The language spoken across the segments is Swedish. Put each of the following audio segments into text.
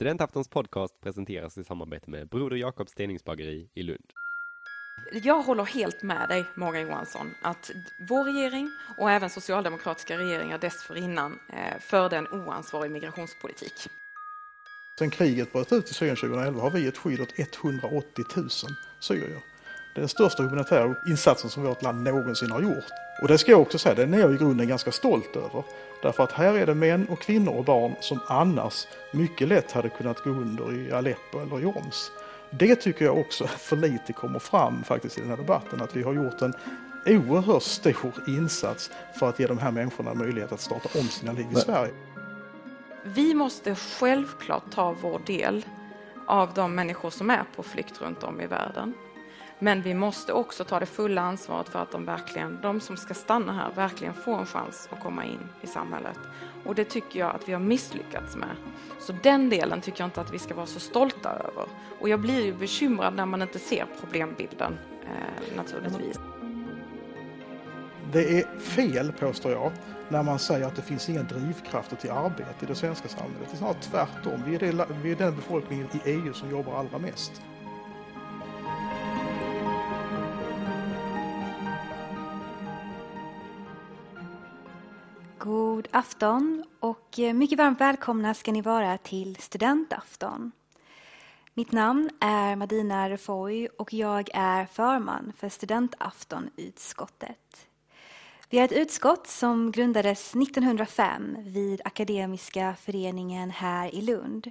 Studentaftons podcast presenteras i samarbete med Broder Jakobs steningsbageri i Lund. Jag håller helt med dig, Morgan Johansson, att vår regering och även socialdemokratiska regeringar dessförinnan eh, förde en oansvarig migrationspolitik. Sen kriget bröt ut i Syrien 2011 har vi gett skydd åt 180 000 syrier. Den största humanitära insatsen som vårt land någonsin har gjort. Och det ska jag också säga, den är jag i grunden ganska stolt över. Därför att här är det män och kvinnor och barn som annars mycket lätt hade kunnat gå under i Aleppo eller i Homs. Det tycker jag också för lite kommer fram faktiskt i den här debatten, att vi har gjort en oerhört stor insats för att ge de här människorna möjlighet att starta om sina liv i Sverige. Vi måste självklart ta vår del av de människor som är på flykt runt om i världen. Men vi måste också ta det fulla ansvaret för att de, verkligen, de som ska stanna här verkligen får en chans att komma in i samhället. Och det tycker jag att vi har misslyckats med. Så den delen tycker jag inte att vi ska vara så stolta över. Och jag blir ju bekymrad när man inte ser problembilden eh, naturligtvis. Det är fel, påstår jag, när man säger att det finns inga drivkrafter till arbete i det svenska samhället. Det är snarare tvärtom. Vi är, det, vi är den befolkningen i EU som jobbar allra mest. God afton och eh, mycket varmt välkomna ska ni vara till studentafton. Mitt namn är Madina Refoy och jag är förman för studentaftonutskottet. Vi är ett utskott som grundades 1905 vid Akademiska föreningen här i Lund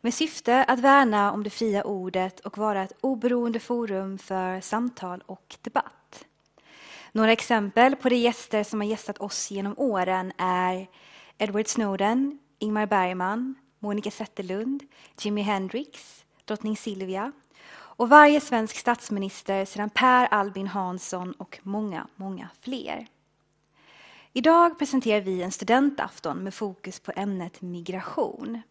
med syfte att värna om det fria ordet och vara ett oberoende forum för samtal och debatt. Några exempel på de gäster som har gästat oss genom åren är Edward Snowden, Ingmar Bergman, Monica Zetterlund, Jimi Hendrix, drottning Silvia och varje svensk statsminister sedan Per Albin Hansson och många, många fler. Idag presenterar vi en studentafton med fokus på ämnet migration.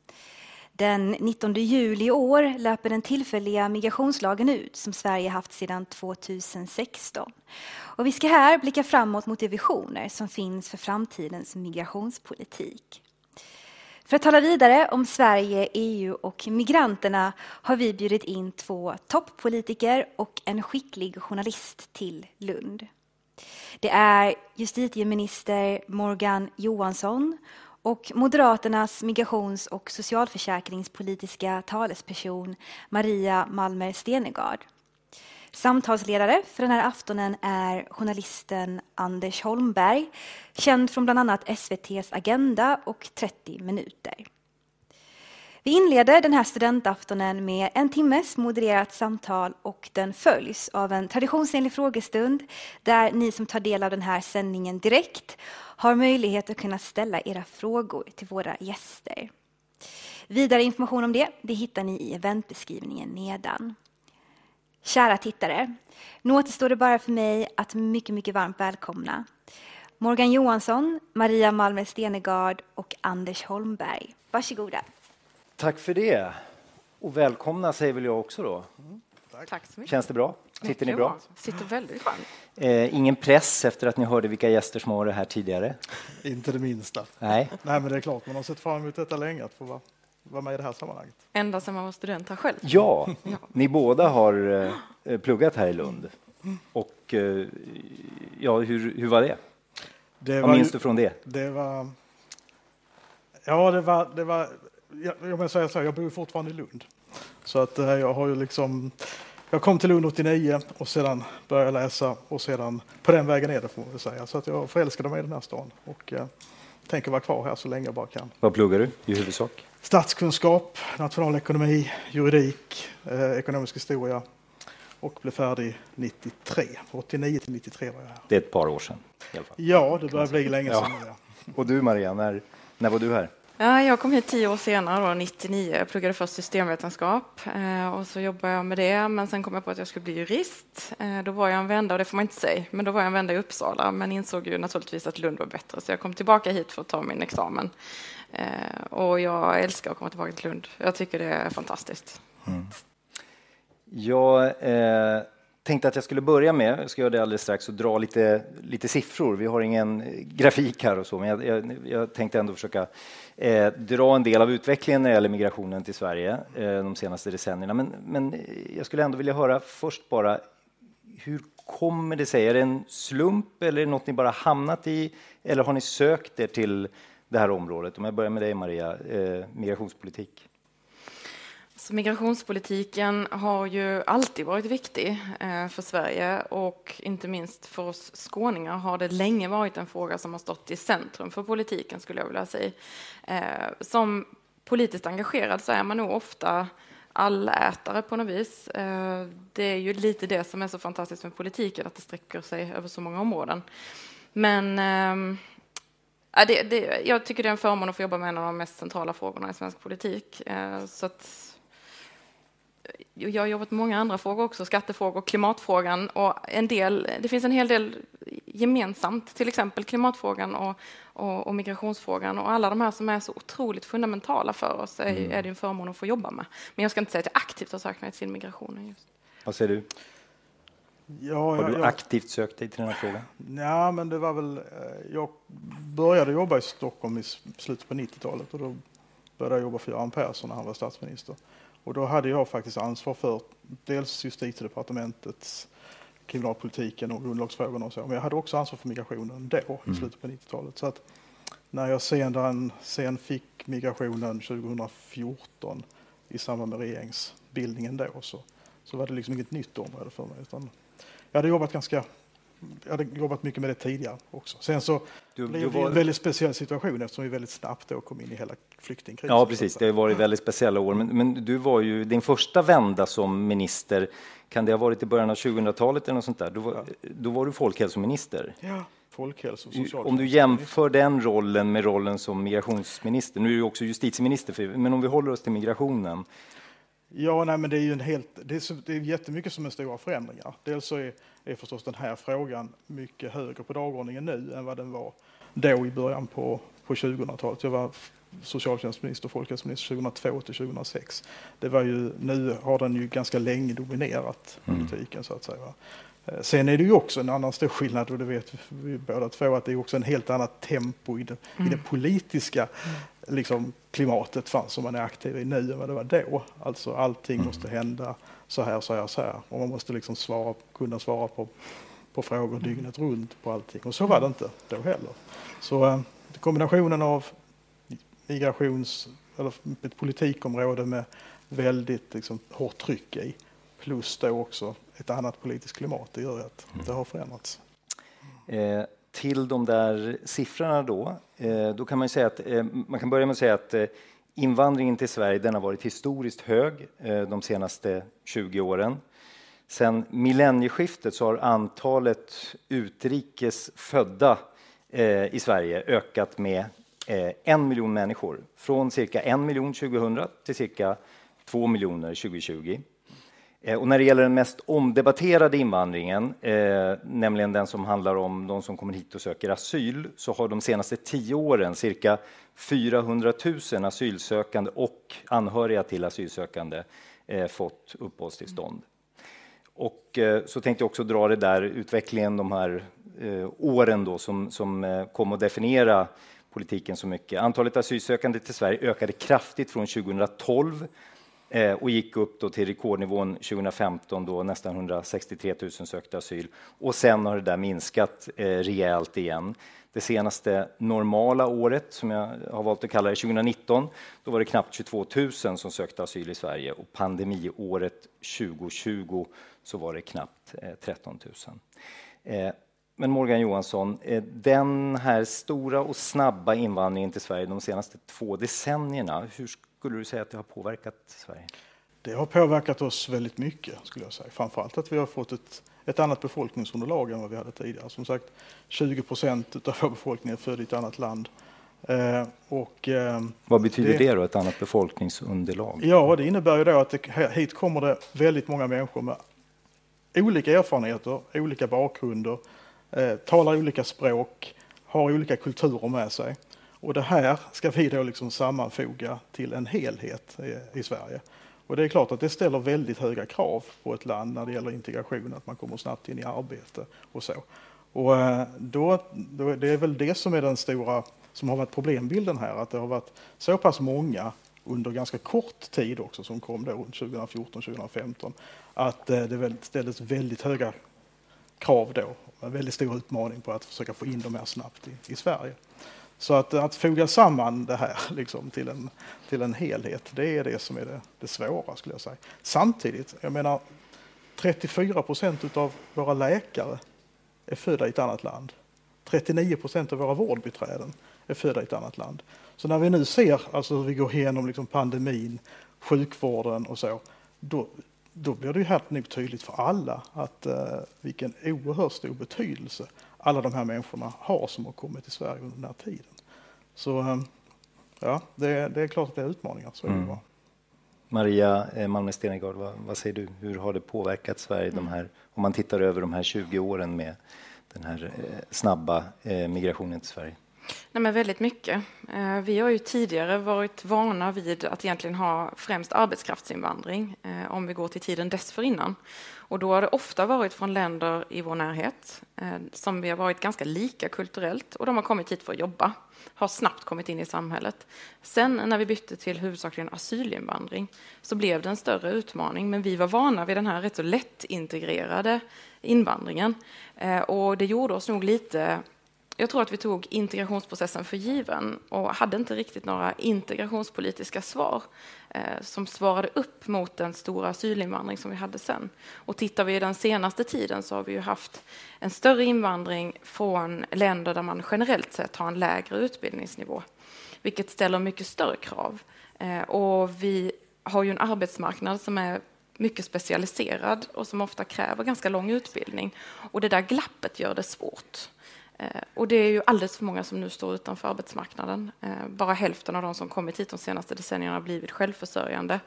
Den 19 juli i år löper den tillfälliga migrationslagen ut som Sverige haft sedan 2016. Och vi ska här blicka framåt mot de visioner som finns för framtidens migrationspolitik. För att tala vidare om Sverige, EU och migranterna har vi bjudit in två toppolitiker och en skicklig journalist till Lund. Det är justitieminister Morgan Johansson och Moderaternas migrations och socialförsäkringspolitiska talesperson Maria Malmer Stenegard. Samtalsledare för den här aftonen är journalisten Anders Holmberg, känd från bland annat SVTs Agenda och 30 minuter. Vi inleder den här studentaftonen med en timmes modererat samtal och den följs av en traditionsenlig frågestund där ni som tar del av den här sändningen direkt har möjlighet att kunna ställa era frågor till våra gäster. Vidare information om det, det hittar ni i eventbeskrivningen nedan. Kära tittare, nu återstår det bara för mig att mycket, mycket varmt välkomna Morgan Johansson, Maria Malmer Stenegard och Anders Holmberg. Varsågoda. Tack för det. Och välkomna säger väl jag också då. Mm. Tack. Tack så mycket. Känns det bra? Sitter ni bra? Sitter väldigt skönt. Eh, ingen press efter att ni hörde vilka gäster som var här tidigare? Inte det minsta. Nej. Nej, men det är klart, man har sett fram emot detta länge, att få vara, vara med i det här sammanhanget. Ända sedan man var student här själv. Ja, ja. ni båda har eh, pluggat här i Lund. Och eh, ja, hur, hur var det? det Vad minns du från det? Det var... Ja, det var, det var jag, jag, säga så, jag bor fortfarande i Lund. Så att eh, jag har ju liksom, jag kom till Lund 89 och sedan började jag läsa och sedan på den vägen är det får man väl säga. Så att jag förälskade mig i den här stan och eh, tänker vara kvar här så länge jag bara kan. Vad pluggar du i huvudsak? Statskunskap, nationalekonomi, juridik, eh, ekonomisk historia och blev färdig 93. 89 till 93 var jag här. Det är ett par år sedan? Ja, det börjar bli länge sedan. Ja. Och du Maria, när, när var du här? Ja, jag kom hit tio år senare, då, 99. Jag pluggade först systemvetenskap eh, och så jobbade jag med det. Men sen kom jag på att jag skulle bli jurist. Eh, då var jag en vända, och det får man inte säga, men då var jag en vända i Uppsala. Men insåg ju naturligtvis att Lund var bättre, så jag kom tillbaka hit för att ta min examen. Eh, och jag älskar att komma tillbaka till Lund. Jag tycker det är fantastiskt. Mm. Jag eh, tänkte att jag skulle börja med, jag ska göra det alldeles strax, och dra lite, lite siffror. Vi har ingen eh, grafik här och så, men jag, jag, jag tänkte ändå försöka eh, dra en del av utvecklingen när det gäller migrationen till Sverige eh, de senaste decennierna. Men, men jag skulle ändå vilja höra först bara, hur kommer det sig? Är det en slump eller är det något ni bara hamnat i? Eller har ni sökt er till det här området? Om jag börjar med dig Maria, eh, migrationspolitik. Så migrationspolitiken har ju alltid varit viktig eh, för Sverige och inte minst för oss skåningar har det länge varit en fråga som har stått i centrum för politiken skulle jag vilja säga. Eh, som politiskt engagerad så är man nog ofta allätare på något vis. Eh, det är ju lite det som är så fantastiskt med politiken, att det sträcker sig över så många områden. Men ehm, det, det, jag tycker det är en förmån att få jobba med en av de mest centrala frågorna i svensk politik. Eh, så att jag har jobbat med många andra frågor också, skattefrågor, klimatfrågan och en del, det finns en hel del gemensamt, till exempel klimatfrågan och, och, och migrationsfrågan och alla de här som är så otroligt fundamentala för oss är, mm. är det en förmån att få jobba med. Men jag ska inte säga att jag aktivt har sökt mig till migrationen. Just. Vad säger du? Ja, har du jag, aktivt sökt dig till den här frågan? Ja, men det var väl, eh, jag började jobba i Stockholm i slutet på 90-talet och då började jag jobba för Göran Persson när han var statsminister. Och då hade jag faktiskt ansvar för dels justitiedepartementets kriminalpolitiken och grundlagsfrågorna och så. Men jag hade också ansvar för migrationen då, mm. i slutet på 90-talet. Så att när jag sedan, sen fick migrationen 2014 i samband med regeringsbildningen då så, så var det liksom inget nytt område för mig. Utan jag hade jobbat ganska jag hade jobbat mycket med det tidigare också. Sen så du, blev det var... en väldigt speciell situation eftersom vi väldigt snabbt då kom in i hela flyktingkrisen. Ja, precis. Det har varit väldigt speciella år. Men, men, du var ju din första vända som minister. Kan det ha varit i början av 2000-talet eller något sånt där? Då var, ja. då var du folkhälsominister. Ja, folkhälso Om du jämför den rollen med rollen som migrationsminister. Nu är du också justitieminister, men om vi håller oss till migrationen. Ja, nej, men det är ju en helt, det är, så, det är jättemycket som är stora förändringar. Dels så är, är förstås den här frågan mycket högre på dagordningen nu än vad den var då i början på, på 2000-talet. Jag var socialtjänstminister och folkhälsominister 2002 till 2006. Det var ju, nu har den ju ganska länge dominerat mm. politiken mm. så att säga. Eh, sen är det ju också en annan stor skillnad och det vet vi båda två att det är också en helt annat tempo i det, mm. i det politiska. Liksom, klimatet fanns som man är aktiv i nu än vad det var då. Alltså allting mm. måste hända så här, så här, så här och man måste liksom svara, kunna svara på, på frågor dygnet runt på allting och så var det inte då heller. Så eh, kombinationen av migrations eller ett politikområde med väldigt liksom, hårt tryck i plus då också ett annat politiskt klimat. Det gör att mm. det har förändrats. Eh, till de där siffrorna då, Eh, då kan man säga att eh, man kan börja med att säga att eh, invandringen till Sverige den har varit historiskt hög de senaste 20 åren. Sen millennieskiftet så har antalet utrikes födda i Sverige ökat med en miljon människor. Från cirka en miljon 2000 till cirka två miljoner 2020. Eh, och när det gäller den mest omdebatterade invandringen, eh, nämligen den som handlar om de som kommer hit och söker asyl, så har de senaste tio åren cirka 400 000 asylsökande och anhöriga till asylsökande eh, fått uppehållstillstånd. Och eh, så tänkte jag också dra det där utvecklingen de här eh, åren då som, som eh, kom att definiera politiken så mycket. Antalet asylsökande till Sverige ökade kraftigt från 2012 Eh, och gick upp då till rekordnivån 2015 då nästan 163 000 sökte asyl. Och sen har det där minskat eh, rejält igen. Det senaste normala året, som jag har valt att kalla det, 2019, då var det knappt 22 000 som sökte asyl i Sverige och pandemiåret 2020 så var det knappt 13 eh, 000. Eh, men Morgan Johansson, eh, den här stora och snabba invandringen till Sverige de senaste två decennierna, hur skulle du säga att det har påverkat Sverige? Det har påverkat oss väldigt mycket, skulle jag säga. Framförallt att vi har fått ett, ett annat befolkningsunderlag än vad vi hade tidigare. Som sagt, 20 procent av vår befolkning är född i ett annat land. Eh, och, eh, vad betyder det, det, då, ett annat befolkningsunderlag? Ja, det innebär ju då att det, hit kommer det väldigt många människor med olika erfarenheter, olika bakgrunder, eh, talar olika språk, har olika kulturer med sig. Och det här ska vi då liksom sammanfoga till en helhet i, i Sverige. Och det är klart att det ställer väldigt höga krav på ett land när det gäller integration, att man kommer snabbt in i arbete och så. Och eh, då, då, det är väl det som är den stora, som har varit problembilden här, att det har varit så pass många under ganska kort tid också som kom då 2014, 2015, att eh, det ställdes väldigt höga krav då. En väldigt stor utmaning på att försöka få in dem här snabbt i, i Sverige. Så att, att foga samman det här liksom, till, en, till en helhet, det är det som är det, det svåra skulle jag säga. Samtidigt, jag menar 34 procent av våra läkare är födda i ett annat land. 39 procent av våra vårdbiträden är födda i ett annat land. Så när vi nu ser alltså hur vi går igenom liksom pandemin, sjukvården och så, då, då blir det ju helt nog tydligt för alla att eh, vilken oerhört stor betydelse alla de här människorna har som har kommit till Sverige under den här tiden. Så eh, ja, det, det, är klart att det är utmaningar. Så mm. är det mm. Maria eh, Malmö Stenegård, vad, vad, säger du? Hur har det påverkat Sverige de här, om man tittar över de här 20 åren med den här eh, snabba eh, migrationen till Sverige? Nej, men väldigt mycket. Eh, vi har ju tidigare varit vana vid att egentligen ha främst arbetskraftsinvandring eh, om vi går till tiden dessförinnan. Och då har det ofta varit från länder i vår närhet eh, som vi har varit ganska lika kulturellt och de har kommit hit för att jobba, har snabbt kommit in i samhället. Sen när vi bytte till huvudsakligen asylinvandring så blev det en större utmaning, men vi var vana vid den här rätt så lättintegrerade invandringen och det gjorde oss nog lite jag tror att vi tog integrationsprocessen för given och hade inte riktigt några integrationspolitiska svar eh, som svarade upp mot den stora asylinvandring som vi hade sen. Och tittar vi den senaste tiden så har vi ju haft en större invandring från länder där man generellt sett har en lägre utbildningsnivå, vilket ställer mycket större krav. Eh, och vi har ju en arbetsmarknad som är mycket specialiserad och som ofta kräver ganska lång utbildning. Och det där glappet gör det svårt. Eh, och det är ju alldeles för många som nu står utanför arbetsmarknaden. Eh, bara hälften av de som kommit hit de senaste decennierna har blivit självförsörjande.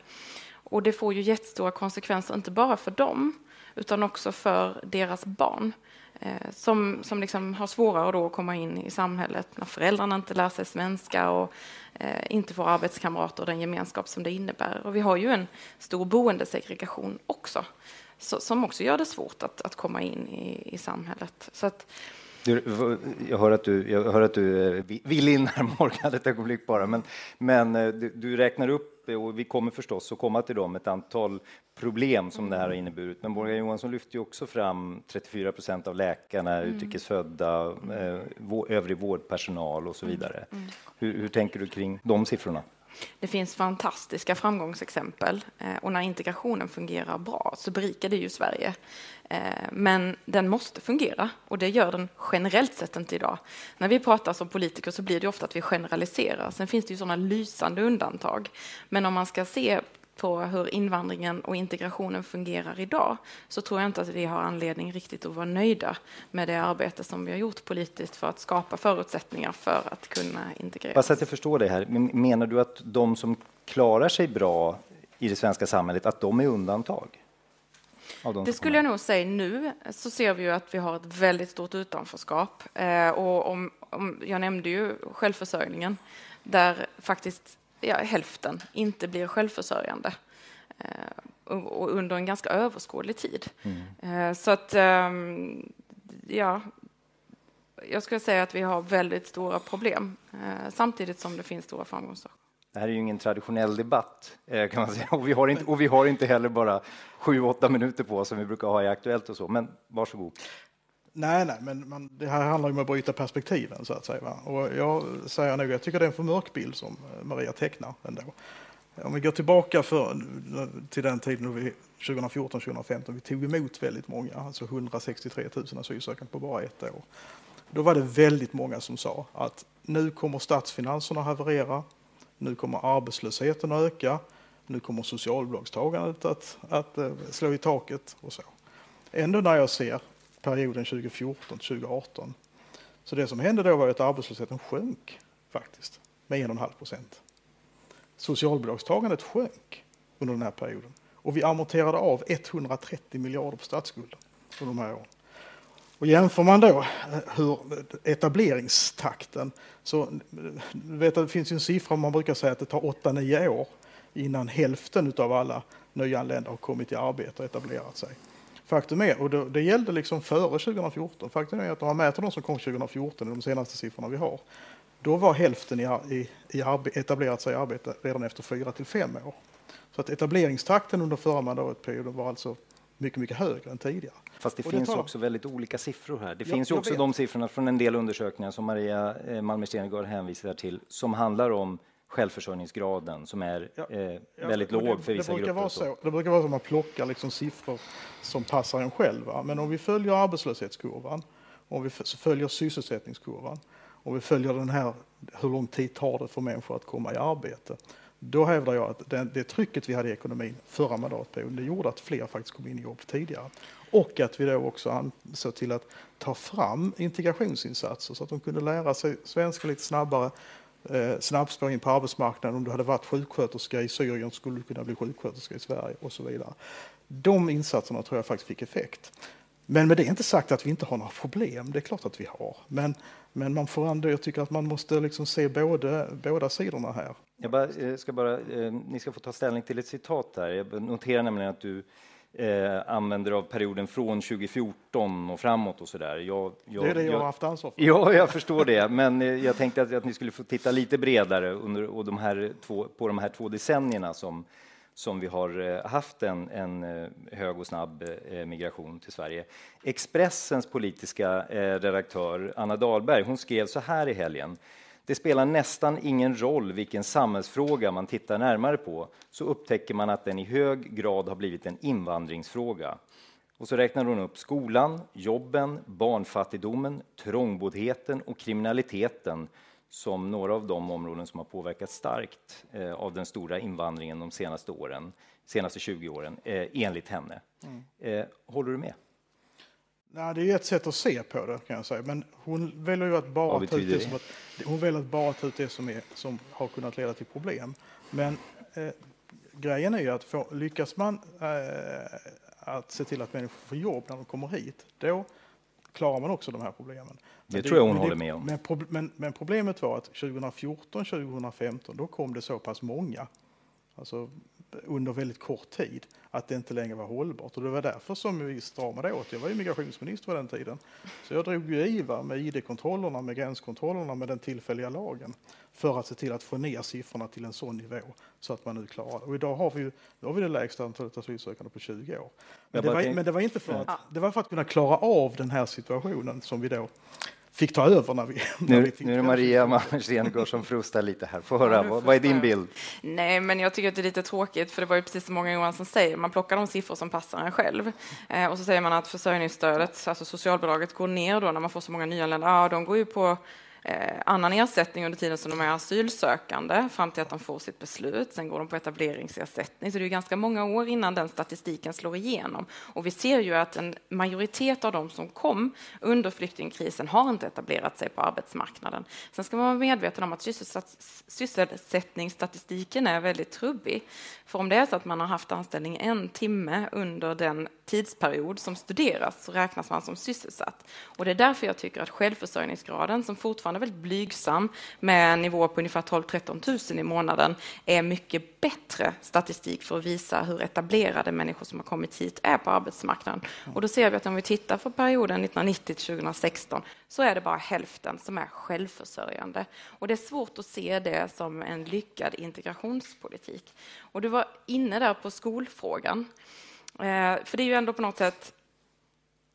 Och det får ju jättestora konsekvenser, inte bara för dem, utan också för deras barn. Eh, som, som liksom har svårare då att komma in i samhället när föräldrarna inte lär sig svenska och inte får arbetskamrater och den gemenskap som det innebär. Och vi har ju en stor boendesegregation också, som också gör det svårt att, att komma in i, i samhället. Så att, du, jag, hör att du, jag hör att du eh, vill in här Morgan ett ögonblick bara, men, men eh, du, du, räknar upp, och vi kommer förstås att komma till dem, ett antal problem som det här har inneburit. Men Morgan Johansson lyfter ju också fram 34 procent av läkarna, mm. utrikesfödda, eh, övrig vårdpersonal och så vidare. Mm. Hur, hur tänker du kring de siffrorna? Det finns fantastiska framgångsexempel eh, och när integrationen fungerar bra så berikar det ju Sverige. Eh, men den måste fungera och det gör den generellt sett inte idag. När vi pratar som politiker så blir det ofta att vi generaliserar. Sen finns det ju sådana lysande undantag. Men om man ska se på hur invandringen och integrationen fungerar idag så tror jag inte att vi har anledning riktigt att vara nöjda med det arbete som vi har gjort politiskt för att skapa förutsättningar för att kunna integreras. Bara så att jag förstår det här, menar du att de som klarar sig bra i det svenska samhället, att de är undantag? det skulle jag nog säga nu så ser vi ju att vi har ett väldigt stort utanförskap. Eh, och om, om, jag nämnde ju självförsörjningen där faktiskt ja, hälften inte blir självförsörjande eh, och under en ganska överskådlig tid. Mm. Eh, så att, ehm, ja, jag skulle säga att vi har väldigt stora problem eh, samtidigt som det finns stora framgångssaker. Det här är ju ingen traditionell debatt kan man säga och vi har inte, och vi har inte heller bara sju, åtta minuter på oss som vi brukar ha i Aktuellt och så, men varsågod. Nej, nej, men man, det här handlar ju om att bryta perspektiven så att säga. Va? Och jag säger nog, jag tycker det är en för mörk bild som eh, Maria tecknar ändå. Om vi går tillbaka för, eh, till den tiden 2014-2015, vi tog emot väldigt många, alltså 163 000 asylsökande på bara ett år. Då var det väldigt många som sa att nu kommer statsfinanserna haverera, nu kommer arbetslösheten att öka, nu kommer socialbidragstagandet att, att eh, slå i taket och så. Ändå när jag ser perioden 2014 2018. Så det som hände då var att arbetslösheten sjönk faktiskt med 1,5 procent. Socialbidragstagandet sjönk under den här perioden och vi amorterade av 130 miljarder på statsskulden under de här åren. Och jämför man då eh, hur etableringstakten så vet det finns ju en siffra man brukar säga att det tar 8-9 år innan hälften av alla nyanlända har kommit i arbete och etablerat sig. Faktum är, och det, det gällde liksom före 2014, faktum är att om man mäter de som kom 2014, de senaste siffrorna vi har, då var hälften i, i, i etablerat sig i arbete redan efter fyra till fem år. Så att etableringstakten under förra mandatperioden var alltså mycket, mycket högre än tidigare. Fast det och finns det också väldigt olika siffror här. Det ja, finns ju också de siffrorna från en del undersökningar som Maria eh, Malmer Stenergard hänvisar till som handlar om självförsörjningsgraden som är ja, eh, väldigt ja, låg för vissa det grupper. Vara så. Det brukar vara så att man plockar liksom siffror som passar en själv. Va? Men om vi följer arbetslöshetskurvan, om vi följer sysselsättningskurvan, om vi följer den här, hur lång tid tar det för människor att komma i arbete? Då hävdar jag att det, det trycket vi hade i ekonomin förra mandatperioden, det gjorde att fler faktiskt kom in i jobb tidigare. Och att vi då också ansåg till att ta fram integrationsinsatser så att de kunde lära sig svenska lite snabbare, Eh, snabbspår in på arbetsmarknaden. Om du hade varit sjuksköterska i Syrien skulle du kunna bli sjuksköterska i Sverige och så vidare. De insatserna tror jag faktiskt fick effekt. Men med det är inte sagt att vi inte har några problem. Det är klart att vi har. Men, men man får ändå, jag tycker att man måste liksom se både, båda sidorna här. Jag bara, eh, ska bara, eh, ni ska få ta ställning till ett citat här. Jag noterar nämligen att du eh, använder av perioden från 2014 och framåt och så där. Jag, jag, det är det jag, jag har haft ansvar för. Ja, jag förstår det, men eh, jag tänkte att, att ni skulle få titta lite bredare under, och de här två, på de här två decennierna som, som vi har eh, haft en, en eh, hög och snabb migration till Sverige. Expressens politiska redaktör Anna Dahlberg, hon skrev så här i helgen. Det spelar nästan ingen roll vilken samhällsfråga man tittar närmare på, så upptäcker man att den i hög grad har blivit en invandringsfråga. Och så räknar hon upp skolan, jobben, barnfattigdomen, trångboddheten och kriminaliteten som några av de områden som har påverkats starkt eh, av den stora invandringen de senaste åren, senaste 20 åren, eh, enligt henne. Mm. Eh, håller du med? Nej, det är ett sätt att se på det kan jag säga. Men hon väljer ju att bara ta ut det, som att, hon väljer att bara ta ut det som, är, som har kunnat leda till problem. Men eh, grejen är ju att få, lyckas man eh, att se till att människor får jobb när de kommer hit, då klarar man också de här problemen. Det, det tror jag hon håller med om. Men, men, men, problemet var att 2014, 2015, då kom det så pass många. Alltså under väldigt kort tid att det inte längre var hållbart. Och det var därför som vi stramade åt. Jag var ju migrationsminister på den tiden. Så jag drog ju i va, med id-kontrollerna, med gränskontrollerna, med den tillfälliga lagen för att se till att få ner siffrorna till en sån nivå så att man nu klarar det. Och idag har vi, ju, har vi det lägsta antalet asylsökande på 20 år. Men det, var, men det var inte för att, det var för att kunna klara av den här situationen som vi då fick ta över när vi... När nu, vi nu är det Maria Malmer som frustar lite här. Få höra, ja, vad är din bild? Nej, men jag tycker att det är lite tråkigt, för det var ju precis som Morgan Johansson säger, man plockar de siffror som passar en själv. Eh, och så säger man att försörjningsstödet, alltså socialbidraget, går ner då när man får så många nyanlända. Ja, de går ju på Eh, annan ersättning under tiden som de är asylsökande fram till att de får sitt beslut. Sen går de på etableringsersättning. Så det är ganska många år innan den statistiken slår igenom. Och vi ser ju att en majoritet av de som kom under flyktingkrisen har inte etablerat sig på arbetsmarknaden. Sen ska man vara medveten om att sysselsättningsstatistiken är väldigt trubbig. För om det är så att man har haft anställning en timme under den tidsperiod som studeras så räknas man som sysselsatt. Och det är därför jag tycker att självförsörjningsgraden, som fortfarande fortfarande väldigt blygsam med en nivå på ungefär 12-13 000 i månaden, är mycket bättre statistik för att visa hur etablerade människor som har kommit hit är på arbetsmarknaden. Och då ser vi att om vi tittar på perioden 1990 till 2016 så är det bara hälften som är självförsörjande. Och det är svårt att se det som en lyckad integrationspolitik. Och du var inne där på skolfrågan. Eh, för det är ju ändå på något sätt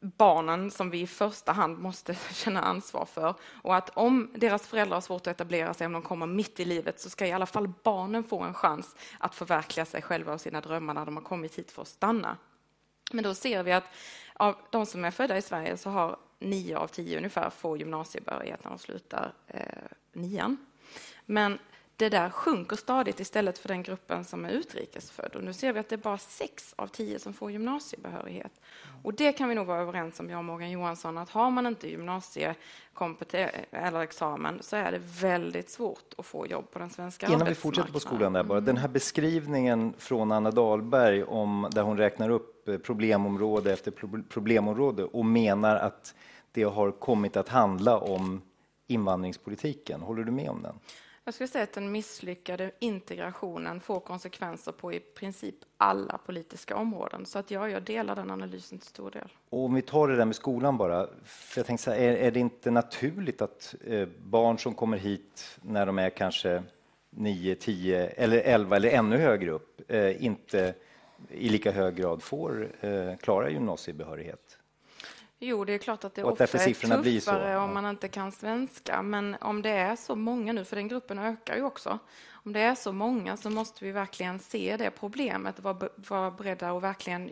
barnen som vi i första hand måste känna ansvar för. Och att om deras föräldrar har svårt att etablera sig, om de kommer mitt i livet, så ska i alla fall barnen få en chans att förverkliga sig själva och sina drömmar när de har kommit hit för att stanna. Men då ser vi att av de som är födda i Sverige så har nio av tio ungefär få gymnasiebehörighet när de slutar eh, nian. Men det där sjunker stadigt istället för den gruppen som är utrikesfödd. Och nu ser vi att det är bara sex av tio som får gymnasiebehörighet. Och det kan vi nog vara överens om, jag och Morgan Johansson, att har man inte gymnasiekompetens eller examen så är det väldigt svårt att få jobb på den svenska Innan vi fortsätter på skolan där bara, den här beskrivningen från Anna Dahlberg om, där hon räknar upp eh, problemområde efter problemområde och menar att det har kommit att handla om invandringspolitiken. Håller du med om den? Jag skulle säga att den misslyckade integrationen får konsekvenser på i princip alla politiska områden. Så att ja, jag delar den analysen till stor del. Och om vi tar det där med skolan bara. För jag tänkte så här, är, är det inte naturligt att eh, barn som kommer hit när de är kanske 9, 10 eller 11 eller ännu högre upp eh, inte i lika hög grad får eh, klara gymnasiebehörighet? Jo, det är klart att det Och ofta är siffrorna blir så. tuffare om man inte kan svenska. Men om det är så många nu, för den gruppen ökar ju också. Om det är så många så måste vi verkligen se det problemet och vara, be- vara beredda att verkligen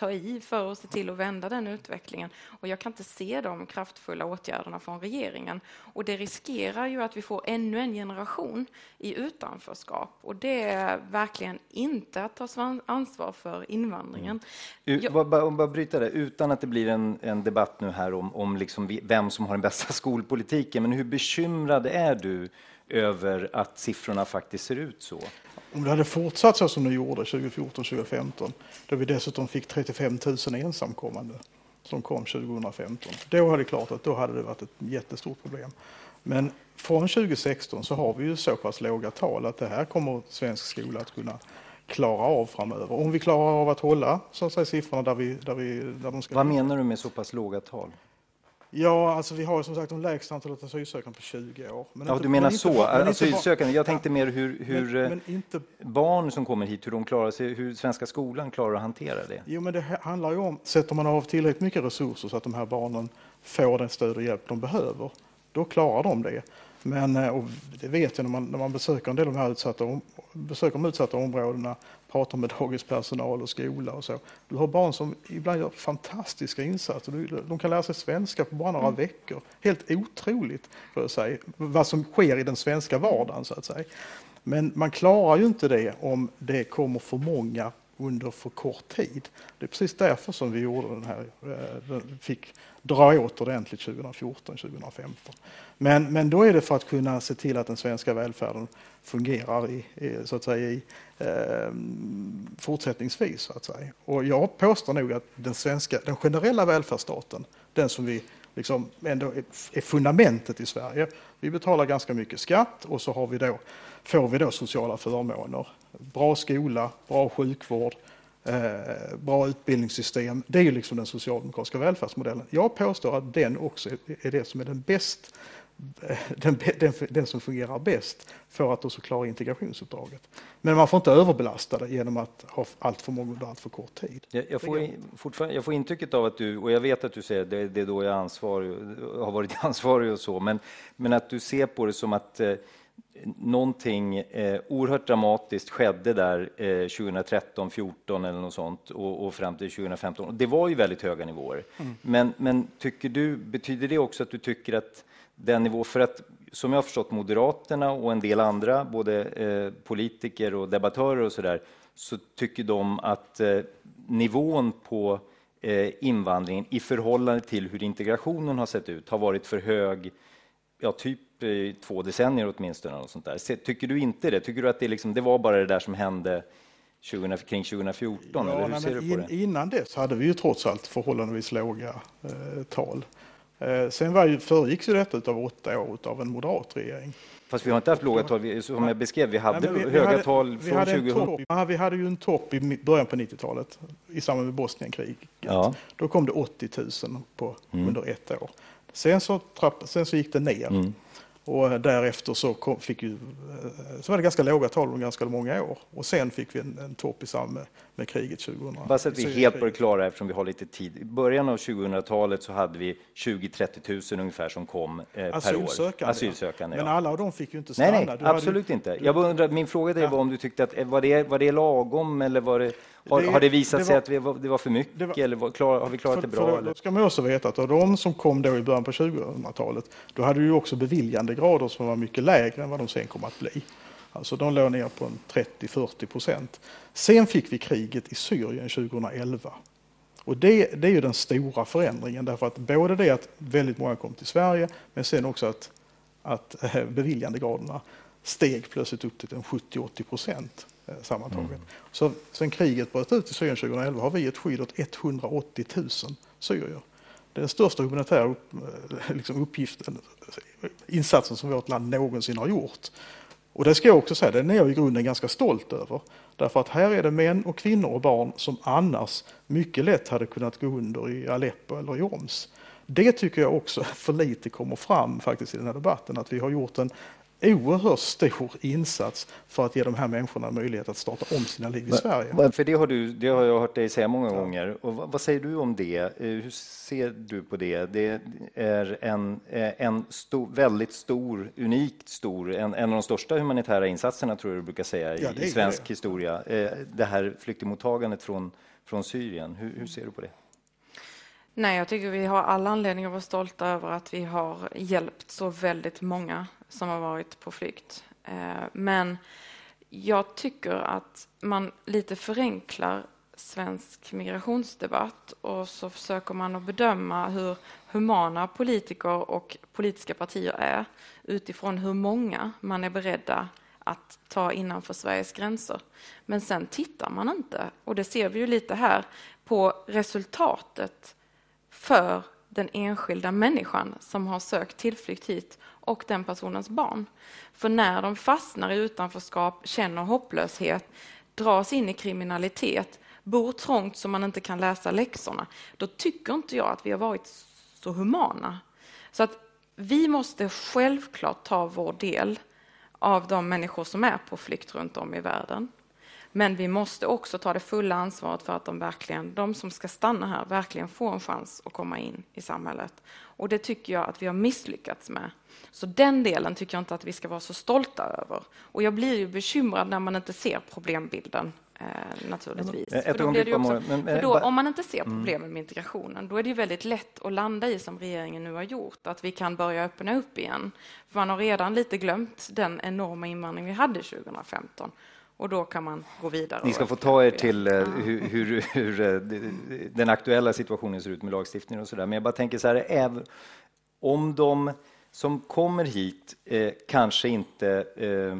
ta i för att se till att vända den utvecklingen. Och jag kan inte se de kraftfulla åtgärderna från regeringen. Och det riskerar ju att vi får ännu en generation i utanförskap. Och det är verkligen inte att ta ansvar för invandringen. U- Jag- bara, bara, bara bryta det, utan att det blir en, en debatt nu här om, om liksom vem som har den bästa skolpolitiken. Men hur bekymrad är du över att siffrorna faktiskt ser ut så? Om det hade fortsatt så som det gjorde 2014-2015, då vi dessutom fick 35 000 ensamkommande som kom 2015, då är det klart att då hade det varit ett jättestort problem. Men från 2016 så har vi ju så pass låga tal att det här kommer svensk skola att kunna klara av framöver. Om vi klarar av att hålla så att säga, siffrorna där, vi, där, vi, där de ska Vad menar du med så pass låga tal? Ja, alltså vi har som sagt de lägsta antalet asylsökande på 20 år. Men Ja, inte- du menar men så, men asylsökande. Jag tänkte mer hur, hur men, eh, men inte barn som kommer hit, hur de klarar sig, hur svenska skolan klarar att hantera det. Jo, men det ha- handlar ju om, sätter man av tillräckligt mycket resurser så att de här barnen får den stöd och hjälp de behöver, då klarar de det. Men, eh, det vet jag när man, när man besöker en del av de här utsatta, besöker de utsatta områdena, pratar med dagispersonal och skola och så. Du har barn som ibland gör fantastiska insatser. De kan lära sig svenska på bara några veckor. Helt otroligt, jag säga, vad som sker i den svenska vardagen så att säga. Men man klarar ju inte det om det kommer för många under för kort tid. Det är precis därför som vi gjorde den här, eh, den fick dra åt ordentligt 2014, 2015. Men, men då är det för att kunna se till att den svenska välfärden fungerar i, i, så att säga, i, eh, fortsättningsvis. Så att säga. Och jag påstår nog att den, svenska, den generella välfärdsstaten, den som vi liksom ändå är, är fundamentet i Sverige. Vi betalar ganska mycket skatt och så har vi då, får vi då sociala förmåner. Bra skola, bra sjukvård, eh, bra utbildningssystem. Det är ju liksom den socialdemokratiska välfärdsmodellen. Jag påstår att den också är, det som är den bäst eh, den, den, den som fungerar bäst för att också klara integrationsuppdraget. Men man får inte överbelasta det genom att ha allt för många under allt för kort tid. Jag, jag, får, i- fortfarande, jag får intrycket av att du, och jag vet att du säger det, det är då jag ansvarig, har varit ansvarig och så, men, men att du ser på det som att eh, någonting eh, oerhört dramatiskt skedde där eh, 2013, 14 eller något sånt och, och fram till 2015. Och det var ju väldigt höga nivåer. Men, men tycker du, betyder det också att du tycker att den nivå, för att som jag har förstått Moderaterna och en del andra, både eh, politiker och debattörer och sådär, så tycker de att eh, nivån på eh, invandringen i förhållande till hur integrationen har sett ut har varit för hög, ja typ i två decennier åtminstone. Och sånt där. Tycker du inte det? Tycker du att det, liksom, det var bara det där som hände 20, kring 2014? eller hur nej, ser du på in, det? Innan dess hade vi ju trots allt förhållandevis låga eh, tal. Eh, sen var ju, föregicks ju detta av åtta år av en moderat regering. Fast vi har inte haft låga tal, Vi- som jag beskrev, vi hade Nej, vi- vi höga hade- tal vi från hade en 2000. topp- ja, vi hade ju en topp i början på 90-talet i samband med Bosnienkriget. Ja. Mm. Då kom det 80 000 på, under ett år. Sen så, trapp, sen så gick det ner. Mm. Och därefter så, kom, fick ju, eh, så var det ganska låga tal under ganska många år. Och sen fick vi en, en topp i samband med, med kriget 2000. Bara så att vi är helt på det klara eftersom vi har lite tid. I början av 2000-talet så hade vi 20-30 000 ungefär som kom eh, per år. Asylsökande. Asylsökande Men ja. alla av dem fick ju inte stanna. Nej, nej, hade ju- absolut inte. Jag undrar, min fråga till dig var om du tyckte att eh, var det, var det lagom eller var det, har, Det- har det visat det sig var- att vi, var- det var för mycket var- eller var, klar, har vi klarat För- det bra? då- Eller? Ska man också veta att av de som kom då i början på 2000-talet, då hade du ju också beviljandegrader som var mycket lägre än vad de sen kom att bli. Alltså de låg ner på en 30-40 procent. Sen fick vi kriget i Syrien 2011. Och det, det är ju den stora förändringen därför att både det att väldigt många kom till Sverige men sen också att, att eh, beviljandegraderna steg plötsligt upp till en 70-80 procent eh, sammantaget. Så sen kriget bröt ut i Syrien 2011 har vi ett skydd åt 180 000 syrier. Det är den största humanitära upp, eh, liksom uppgiften, insatsen som vårt land någonsin har gjort. Och det ska jag också säga, den är jag i grunden ganska stolt över. Därför att här är det män och kvinnor och barn som annars mycket lätt hade kunnat gå under i Aleppo eller i Oms. Det tycker jag också för lite kommer fram faktiskt i den här debatten, att vi har gjort en oerhört stor insats för att ge de här människorna möjlighet att starta om sina liv i Sverige. För det har, du, det har jag hört dig säga många gånger. Och vad, vad säger du om det? Eh, hur ser du på det? Det är en, eh, en stor, väldigt stor, unikt stor, en, en av de största humanitära insatserna tror jag du brukar säga i, ja, i svensk det. historia. Eh, det här flyktingmottagandet från, från Syrien. Hur, hur ser du på det? Nej, jag tycker vi har alla anledning att vara stolta över att vi har hjälpt så väldigt många som har varit på flykt. Eh, men jag tycker att man lite förenklar svensk migrationsdebatt och så försöker man att bedöma hur humana politiker och politiska partier är utifrån hur många man är beredda att ta innanför Sveriges gränser. Men sen tittar man inte, och det ser vi ju lite här, på resultatet för den enskilda människan som har sökt tillflykt hit och den personens barn. För när de fastnar i utanförskap, känner hopplöshet, dras in i kriminalitet, bor trångt så man inte kan läsa läxorna, då tycker inte jag att vi har varit så humana. Så att vi måste självklart ta vår del av de människor som är på flykt runt om i världen. Men vi måste också ta det fulla ansvaret för att de, verkligen, de som ska stanna här verkligen får en chans att komma in i samhället. Och det tycker jag att vi har misslyckats med. Så den delen tycker jag inte att vi ska vara så stolta över. Och jag blir ju bekymrad när man inte ser problembilden eh, naturligtvis. För då för då, om man inte ser mm. problemen med integrationen, då är det ju väldigt lätt att landa i, som regeringen nu har gjort, att vi kan börja öppna upp igen. För man har redan lite glömt den enorma invandring vi hade 2015 och då kan man gå vidare. Ni ska få ta er till eh, hur, hur, hur, eh, den aktuella situationen ser ut med lagstiftningen och så där. Men jag bara tänker så här, även om de som kommer hit eh, kanske inte eh,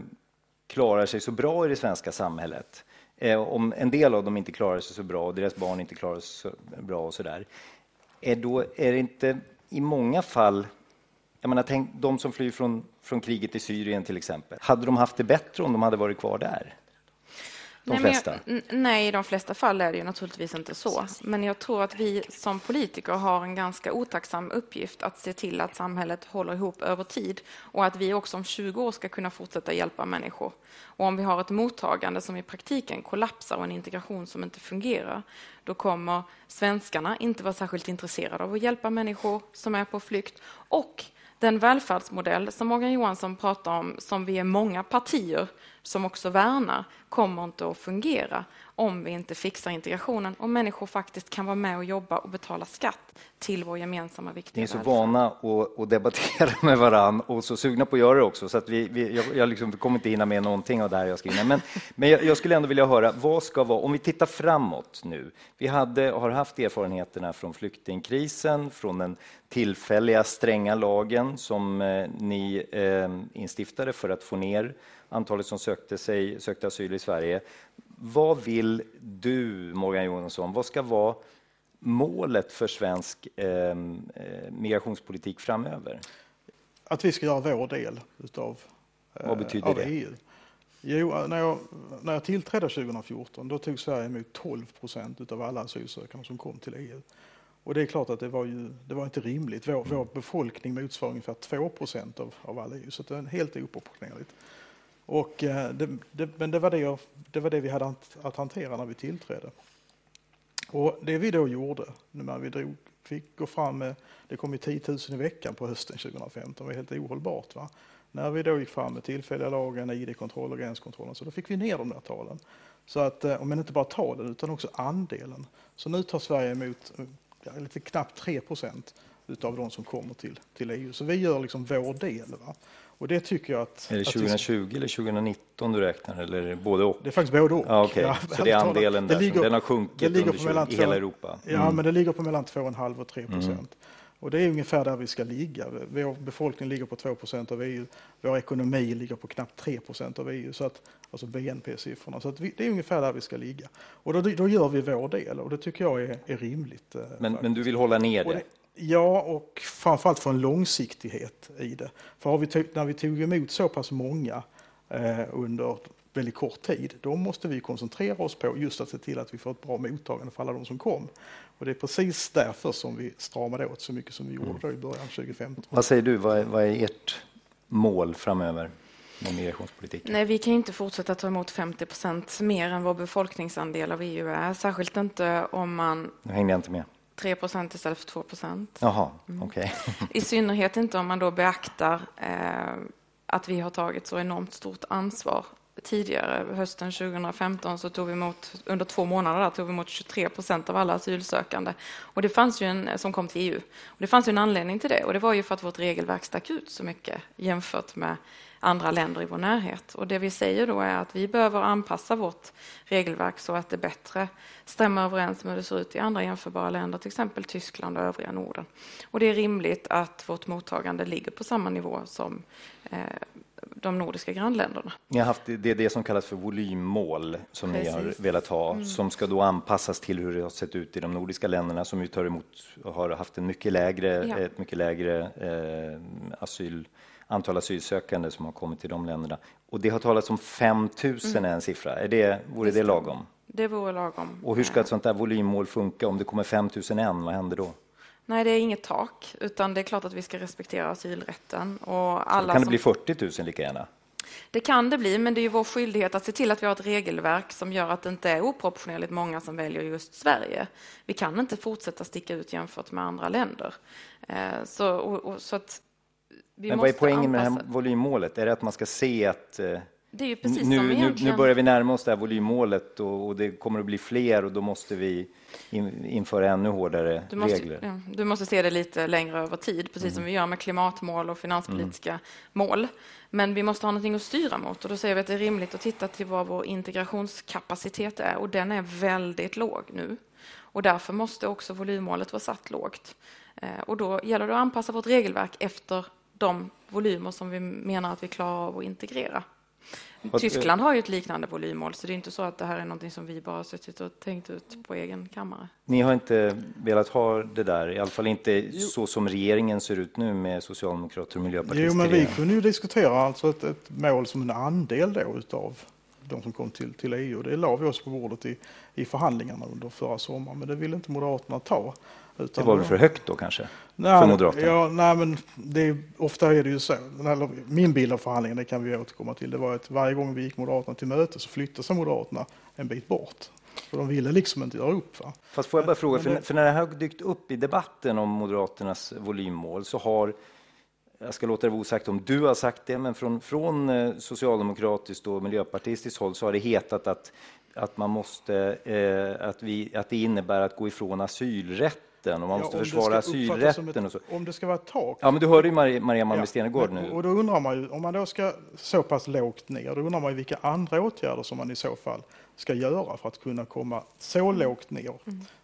klarar sig så bra i det svenska samhället, eh, om en del av dem inte klarar sig så bra och deras barn inte klarar sig så bra och så där, är, då, är det inte i många fall jag menar, tänk de som flyr från, från kriget i Syrien till exempel. Hade de haft det bättre om de hade varit kvar där? De nej, flesta? Jag, nej, i de flesta fall är det ju naturligtvis inte så. Men jag tror att vi som politiker har en ganska otacksam uppgift att se till att samhället håller ihop över tid och att vi också om 20 år ska kunna fortsätta hjälpa människor. Och om vi har ett mottagande som i praktiken kollapsar och en integration som inte fungerar, då kommer svenskarna inte vara särskilt intresserade av att hjälpa människor som är på flykt och den välfärdsmodell som Morgan Johansson pratar om, som vi är många partier som också värnar, kommer inte att fungera om vi inte fixar integrationen och människor faktiskt kan vara med och jobba och betala skatt till vår gemensamma viktiga Ni är så välfärd. vana att, att debattera med varann och så sugna på att göra det också så att vi, vi jag, jag liksom kommer inte hinna med någonting av det här jag skriver. Men, men jag, jag, skulle ändå vilja höra, vad ska vara, om vi tittar framåt nu. Vi hade, har haft erfarenheterna från flyktingkrisen, från den tillfälliga stränga lagen som eh, ni eh, instiftade för att få ner antalet som sökte, sig, sökte asyl i Sverige. Vad vill du, Morgan Johansson, vad ska vara målet för svensk ehm, eh, migrationspolitik framöver? Att vi ska göra vår del utav, eh, Vad betyder av det? EU. Jo, när jag, när jag tillträdde 2014 då tog Sverige emot 12 procent av alla asylsökande som kom till EU. Och det är klart att det var, ju, det var inte rimligt. Vår, vår befolkning motsvarar ungefär 2 procent av, av alla EU, så det är helt oproportionerligt. Och, eh, det, det, men det var det, det var det vi hade att hantera när vi tillträdde. Och det vi då gjorde, när vi drog, fick gå fram med, det kom ju 10 000 i veckan på hösten 2015, det var helt ohållbart. Va? När vi då gick fram med tillfälliga lagen, id-kontroll och gränskontrollen, så då fick vi ner de där talen. Så att, eh, men inte bara talen utan också andelen. Så nu tar Sverige emot eh, ja, lite knappt 3 procent av de som kommer till, till EU. Så vi gör liksom vår del. Va? Och det tycker jag att... Är det 2020 att eller 2019 du räknar eller både och? Det är faktiskt både och. Ah, okay. ja, så det är andelen det där, ligger, den har sjunkit under 20, i hela Europa? Ja, mm. men det ligger på mellan 2,5 och 3 procent. Mm. Och det är ungefär där vi ska ligga. Vår befolkning ligger på 2 procent av EU. Vår ekonomi ligger på knappt 3 procent av EU, så att, alltså BNP-siffrorna. Så vi, det är ungefär där vi ska ligga. Och då, då gör vi vår del och det tycker jag är, är rimligt. Eh, men, men du vill hålla ner det? Ja, och framförallt få en långsiktighet i det. För har vi tog, när vi tog emot så pass många eh, under väldigt kort tid, då måste vi koncentrera oss på just att se till att vi får ett bra mottagande för alla de som kom. Och det är precis därför som vi stramade åt så mycket som vi gjorde då i början 2015. Vad säger du, vad är, vad är ert mål framöver med migrationspolitiken? Nej, vi kan inte fortsätta ta emot 50 procent mer än vår befolkningsandel av EU är, särskilt inte om man Nu hängde jag inte med. 3 procent istället för 2 procent. Jaha, okej. I synnerhet inte om man då beaktar eh, att vi har tagit så enormt stort ansvar. Tidigare, hösten 2015, så tog vi emot, under två månader där, tog vi emot 23 procent av alla asylsökande. Och det fanns ju en, som kom till EU. Och det fanns ju en anledning till det och det var ju för att vårt regelverk stack ut så mycket jämfört med andra länder i vår närhet. Och det vi säger då är att vi behöver anpassa vårt regelverk så att det bättre stämmer överens med hur det ser ut i andra jämförbara länder, till exempel Tyskland och övriga Norden. Och det är rimligt att vårt mottagande ligger på samma nivå som eh, de nordiska grannländerna. Ni har haft, det det som kallas för volymmål som ni har Precis. velat ha, som ska då anpassas till hur det har sett ut i de nordiska länderna som ju tar emot och har haft en mycket lägre, Ja. ett mycket lägre eh, asyl, antal asylsökande som har kommit till de länderna. Och det har talats om 5 000 är en siffra. Är det, vore det lagom? Det vore lagom. Och hur ska ett sånt där volymmål funka? Om det kommer 5 001, vad händer då? Nej, det är inget tak, utan det är klart att vi ska respektera asylrätten. Och alla Kan det som... bli 40 000 lika gärna? Det kan det bli, men det är ju vår skyldighet att se till att vi har ett regelverk som gör att det inte är oproportionerligt många som väljer just Sverige. Vi kan inte fortsätta sticka ut jämfört med andra länder. Eh, Så, och, och, så att vi Men vad är poängen med det här anpassa- volymmålet? Är det att man ska se att eh, nu, nu, nu börjar vi närma oss det här volymmålet och, och det kommer att bli fler och då måste vi in, införa ännu hårdare Du måste, regler. ja, du måste se det lite längre över tid, precis Mm. som vi gör med klimatmål och finanspolitiska mål. Men vi måste ha någonting att styra mot och då säger vi att det är rimligt att titta till vad vår integrationskapacitet är och den är väldigt låg nu. Och därför måste också volymmålet vara satt lågt. Eh, Och då gäller det att anpassa vårt regelverk efter de volymer som vi menar att vi klarar av att integrera. Tyskland har ju ett liknande volymmål, så det är inte så att det här är någonting som vi bara suttit och tänkt ut på egen kammare. Ni har inte velat ha det där, i alla fall inte så som regeringen ser ut nu med socialdemokrater och miljöpartister. Jo, men vi kunde ju diskutera alltså ett, ett mål som en andel då utav de som kom till, till EU. Det la vi oss på bordet i, i förhandlingarna under förra sommaren, men det ville inte Moderaterna ta. Det Utan var väl för högt då kanske? Nej, för Moderaterna? Ja, nej, men det ofta är det ju så. Min bild av förhandlingen, det kan vi återkomma till, det var att varje gång vi gick Moderaterna till möte så flyttade sig Moderaterna en bit bort. För de ville liksom inte göra upp. Va? Fast får jag bara fråga, för, det- för när det här har dykt upp i debatten om Moderaternas volymmål så har, jag ska låta det vara osagt om du har sagt det, men från, från eh, socialdemokratiskt och miljöpartistiskt håll så har det hetat att, att man måste, eh, att, vi, att det innebär att gå ifrån asylrätten och man Ja, måste om det försvara asylrätten ett- och så. Om det ska vara ett tak. Ja, men du hörde ju Maria, Maria Malmberg Stenergard men- nu. Och då undrar man ju, om man då ska så pass lågt ner, då undrar man ju vilka andra åtgärder som man i så fall ska göra för att kunna komma så lågt ner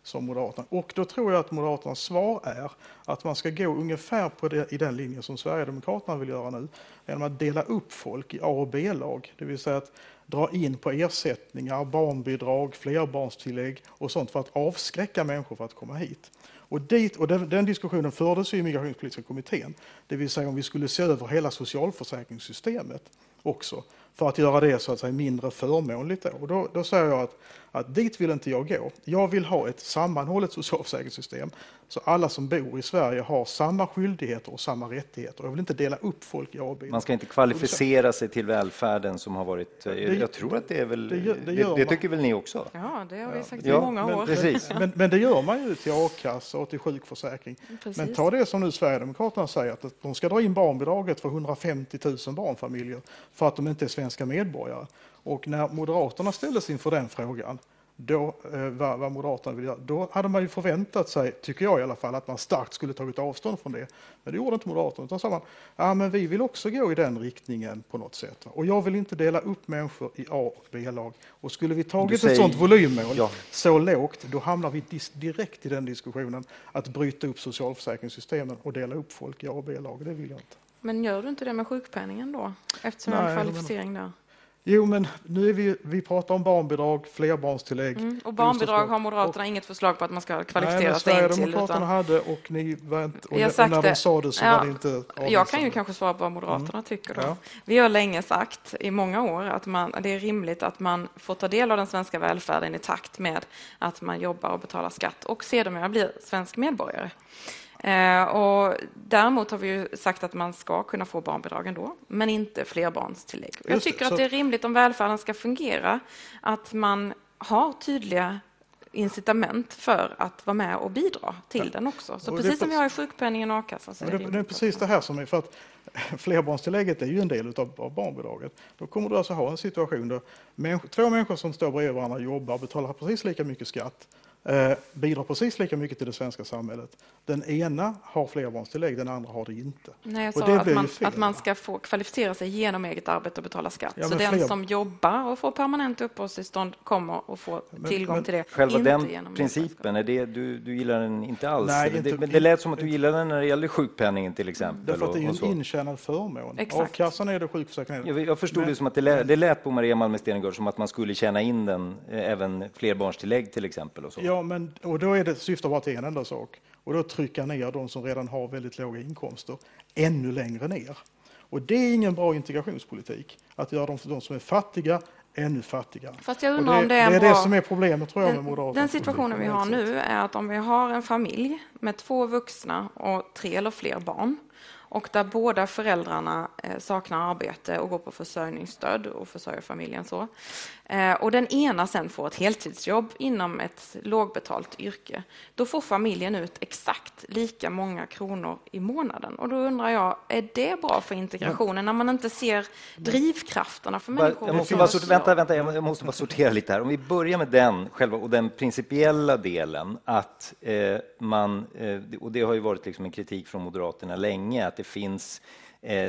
som Moderaterna. Och då tror jag att Moderaternas svar är att man ska gå ungefär på det, i den linjen som Sverigedemokraterna vill göra nu, genom att dela upp folk i A och B-lag, det vill säga att dra in på ersättningar, barnbidrag, flerbarnstillägg och sånt för att avskräcka människor för att komma hit. Och, dit, och den, den diskussionen fördes ju i migrationspolitiska kommittén, det vill säga om vi skulle se över hela socialförsäkringssystemet också för att göra det så att säga mindre förmånligt. Då. Och då, då säger jag att, att dit vill inte jag gå. Jag vill ha ett sammanhållet socialförsäkringssystem så alla som bor i Sverige har samma skyldigheter och samma rättigheter. Jag vill inte dela upp folk i A och B. Man ska inte kvalificera sig till välfärden som har varit... eh, Det- jag tror att det är väl... det Det, gör- det det, gör man. tycker väl ni också? Ja, det har vi sagt Ja, i många men år. precis. Men, men det gör man ju till a-kassa och till sjukförsäkring. Precis. Men ta det som nu Sverigedemokraterna säger, att de ska dra in barnbidraget för 150 000 barnfamiljer för att de inte är svenska medborgare. Och när Moderaterna ställdes inför den frågan, då, eh, vad, vad Moderaterna vill göra, då hade man ju förväntat sig, tycker jag i alla fall, att man starkt skulle tagit avstånd från det. Men det gjorde inte Moderaterna, utan sa man, ja men vi vill också gå i den riktningen på något sätt. Och jag vill inte dela upp människor i A och B-lag. Och skulle vi tagit säger- ett sånt volymmål Ja. så lågt, då hamnar vi dis- direkt i den diskussionen att bryta upp socialförsäkringssystemen och dela upp folk i A och B-lag. Det vill jag inte. Men gör du inte det med sjukpenningen då? Eftersom det är Nej, en kvalificering där. Jo, men nu är vi, vi pratar om barnbidrag, flerbarnstillägg. Mm. Och barnbidrag har Moderaterna inget förslag på att man ska kvalificera sig in till. Sverigedemokraterna hade och ni var inte, och, och när det. de sa det så Ja, var det inte jag kan ju avvisande. kanske svara på vad Moderaterna tycker. Då. Ja. Vi har länge sagt, i många år, att man, det är rimligt att man får ta del av den svenska välfärden i takt med att man jobbar och betalar skatt och sedermera blir svensk medborgare. Eh, och däremot har vi ju sagt att man ska kunna få barnbidrag ändå, men inte flerbarnstillägg. Och Jag det, tycker så- att det är rimligt om välfärden ska fungera att man har tydliga incitament för att vara med och bidra till den också. Så Och det precis som vi har i sjukpenningen och a-kassan så är det det, det är precis det här som är för att flerbarnstillägget är ju en del av, av barnbidraget. Då kommer du alltså ha en situation där människor, två människor som står bredvid varandra jobbar, betalar precis lika mycket skatt, bidrar precis lika mycket till det svenska samhället. Den ena har flerbarnstillägg, den andra har det inte. Nej, jag Och sa det att blir ju man, fel, att man ska få kvalificera sig genom eget arbete och betala skatt. Ja, så den fler- som jobbar och får permanent uppehållstillstånd kommer att få tillgång men- till det. Själva inte den genom principen, är det, du, du gillar den inte alls? Nej, inte- det, men det lät som att du gillade den när det gällde sjukpenningen till exempel. Därför att det är ju en intjänad förmån. Exakt. A-kassan är det, sjukförsäkringen är det. Jag, jag förstod Men- det som att det lät, det lät på Maria Malmer Stenergard som att man skulle tjäna in den, eh, även flerbarnstillägg till exempel. Och så. Ja, men, och då är det, syftar bara till en enda sak. Och då trycka ner de som redan har väldigt låga inkomster ännu längre ner. Och det är ingen bra integrationspolitik. Att göra de, de som är fattiga ännu fattigare. Fast jag undrar det, om det är det är bra... det som är problemet tror jag med Den, Moderaterna. den situationen vi har nu är att om vi har en familj med två vuxna och tre eller fler barn och där båda föräldrarna eh, saknar arbete och går på försörjningsstöd och försörjer familjen så. Eh, och den ena sen får ett heltidsjobb inom ett lågbetalt yrke. Då får familjen ut exakt lika många kronor i månaden. Och då undrar jag, är det bra för integrationen när man inte ser drivkrafterna för människor? Jag måste, bara sortera, vänta, vänta, jag måste bara sortera lite här. Om vi börjar med den själva och den principiella delen att eh, man, eh, och det har ju varit liksom en kritik från Moderaterna länge, att det finns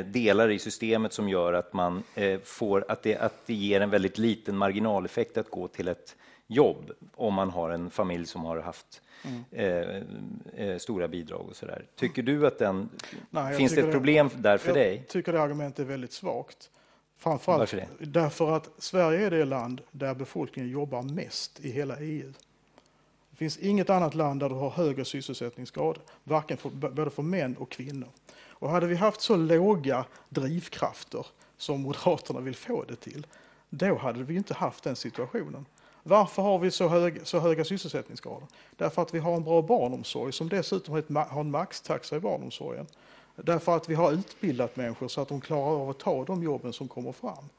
delar i systemet som gör att man eh, får, att det, att det ger en väldigt liten marginaleffekt att gå till ett jobb om man har en familj som har haft eh, eh, stora bidrag och sådär. Tycker du att den, Nej, jag finns det ett problem där för jag dig? tycker det argumentet är väldigt svagt. Framförallt Varför det? därför att Sverige är det land där befolkningen jobbar mest i hela EU. Det finns inget annat land där du har högre sysselsättningsgrad, varken för, både för män och kvinnor. Och hade vi haft så låga drivkrafter som Moderaterna vill få det till, då hade vi inte haft den situationen. Varför har vi så, hög, så höga sysselsättningsgrader? Därför att vi har en bra barnomsorg som dessutom har, en maxtaxa i barnomsorgen. Därför att vi har utbildat människor så att de klarar av att ta de jobben som kommer fram.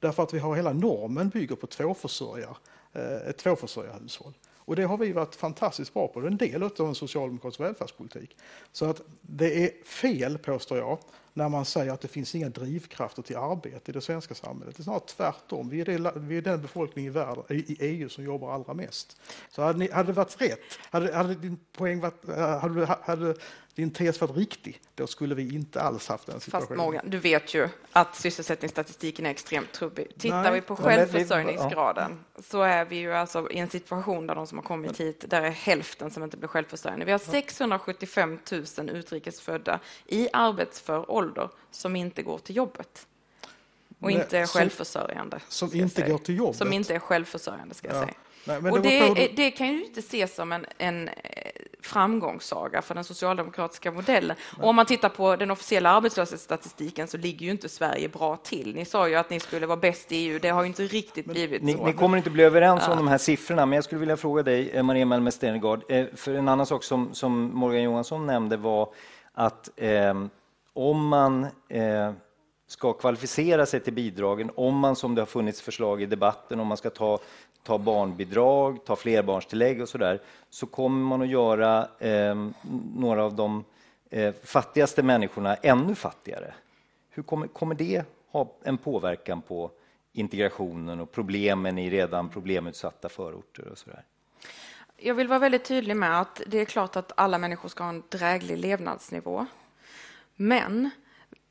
Därför att vi har hela normen bygger på tvåförsörjar, eh, ett tvåförsörjarhushåll. Och det har vi varit fantastiskt bra på. Det är en del av en socialdemokratisk välfärdspolitik. Så att det är fel, påstår jag, när man säger att det finns inga drivkrafter till arbete i det svenska samhället. Det är snarare tvärtom. Vi är, det, vi är den befolkning i, världen, i EU som jobbar allra mest. Så hade, ni, hade det varit rätt, hade, hade din poäng varit, eh, hade, hade din tes varit riktig, då skulle vi inte alls haft den Fast situationen. Morgan, du vet ju att sysselsättningsstatistiken är extremt trubbig. Tittar Nej, vi på det- självförsörjningsgraden så är vi ju alltså i en situation där de som har kommit hit, där är hälften som inte blir självförsörjande. Vi har 675 000 utrikesfödda i arbetsför ålder som inte går till jobbet. Och inte är självförsörjande. som inte går till jobbet? Som inte är självförsörjande, ska jag Ja. säga. Nej, men och det det, det kan ju inte ses som en, en eh, framgångssaga för den socialdemokratiska modellen. Och om man tittar på den officiella arbetslöshetsstatistiken så ligger ju inte Sverige bra till. Ni sa ju att ni skulle vara bäst i EU, det har ju inte riktigt blivit Ni, så. ni kommer inte bli överens om de här siffrorna, men jag skulle vilja fråga dig, eh, Maria Malmer Stenergard, eh, för en annan sak som, som Morgan Johansson nämnde var att eh, om man eh, ska kvalificera sig till bidragen, om man som det har funnits förslag i debatten, om man ska ta, ta barnbidrag, ta flerbarnstillägg och sådär, så kommer man att göra eh, några av de eh, fattigaste människorna ännu fattigare. Hur kommer, kommer det ha en påverkan på integrationen och problemen i redan problemutsatta förorter och sådär? Jag vill vara väldigt tydlig med att det är klart att alla människor ska ha en dräglig levnadsnivå. Men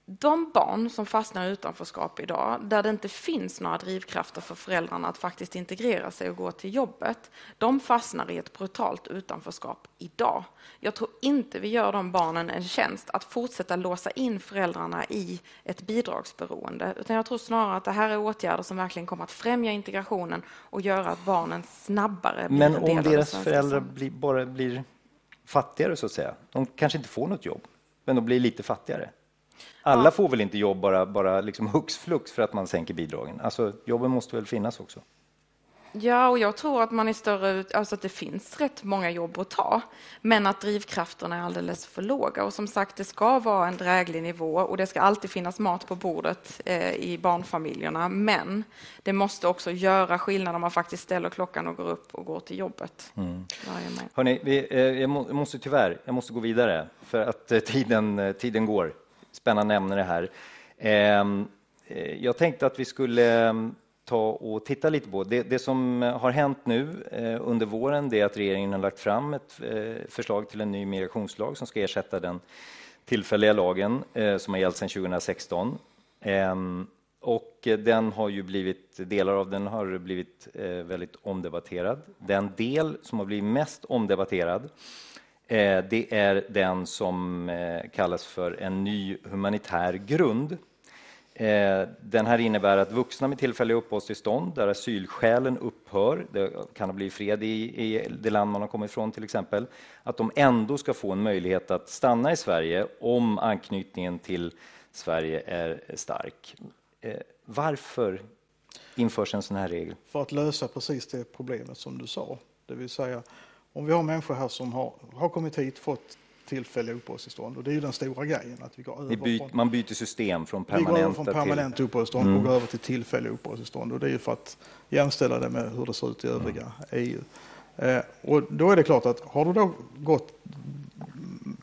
de barn som fastnar i utanförskap idag, där det inte finns några drivkrafter för föräldrarna att faktiskt integrera sig och gå till jobbet, de fastnar i ett brutalt utanförskap idag. Jag tror inte vi gör de barnen en tjänst att fortsätta låsa in föräldrarna i ett bidragsberoende, utan jag tror snarare att det här är åtgärder som verkligen kommer att främja integrationen och göra att barnen snabbare blir Men om deras föräldrar blir, bara blir fattigare så att säga, de kanske inte får något jobb, men de blir lite fattigare. Alla får väl inte jobb bara, bara liksom hux flux för att man sänker bidragen? Alltså, jobben måste väl finnas också? Ja, och jag tror att man i större alltså att det finns rätt många jobb att ta, men att drivkrafterna är alldeles för låga. Och som sagt, det ska vara en dräglig nivå och det ska alltid finnas mat på bordet eh, i barnfamiljerna. Men det måste också göra skillnad om man faktiskt ställer klockan och går upp och går till jobbet. morgon. Hörrni, vi, eh, jag måste tyvärr jag måste gå vidare för att eh, tiden, eh, tiden går. Spännande ämne det här. Ehm, eh, jag tänkte att vi skulle ehm, ta och titta lite på det, det som har hänt nu eh, under våren. Det är att regeringen har lagt fram ett eh, förslag till en ny migrationslag som ska ersätta den tillfälliga lagen eh, som har gällt sedan 2016. Ehm, och den har ju blivit, delar av den har blivit eh, väldigt omdebatterad. Den del som har blivit mest omdebatterad Eh, det är den som eh, kallas för en ny humanitär grund. Eh, den här innebär att vuxna med tillfälliga uppehållstillstånd där asylskälen upphör, det kan ha blivit fred i, i det land man har kommit ifrån till exempel, att de ändå ska få en möjlighet att stanna i Sverige om anknytningen till Sverige är stark. Varför införs en sån här regel? för att lösa precis det problemet som du sa. Det vill säga, om vi har människor här som har, har kommit hit, fått tillfälliga uppehållstillstånd och det är ju den stora grejen att vi går över byt, från, man byter system från vi går över permanenta från till... Mm. uppehållstillstånd och går över till tillfälliga uppehållstillstånd och det är ju för att jämställa det med hur det ser ut i övriga EU. Eh, och då är det klart att har du då gått,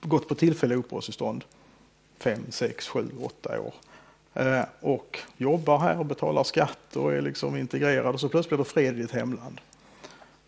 gått på tillfälliga uppehållstillstånd fem, sex, sju, åtta år eh, och jobbar här och betalar skatt och är liksom integrerad och så plötsligt blir det fred i ditt hemland.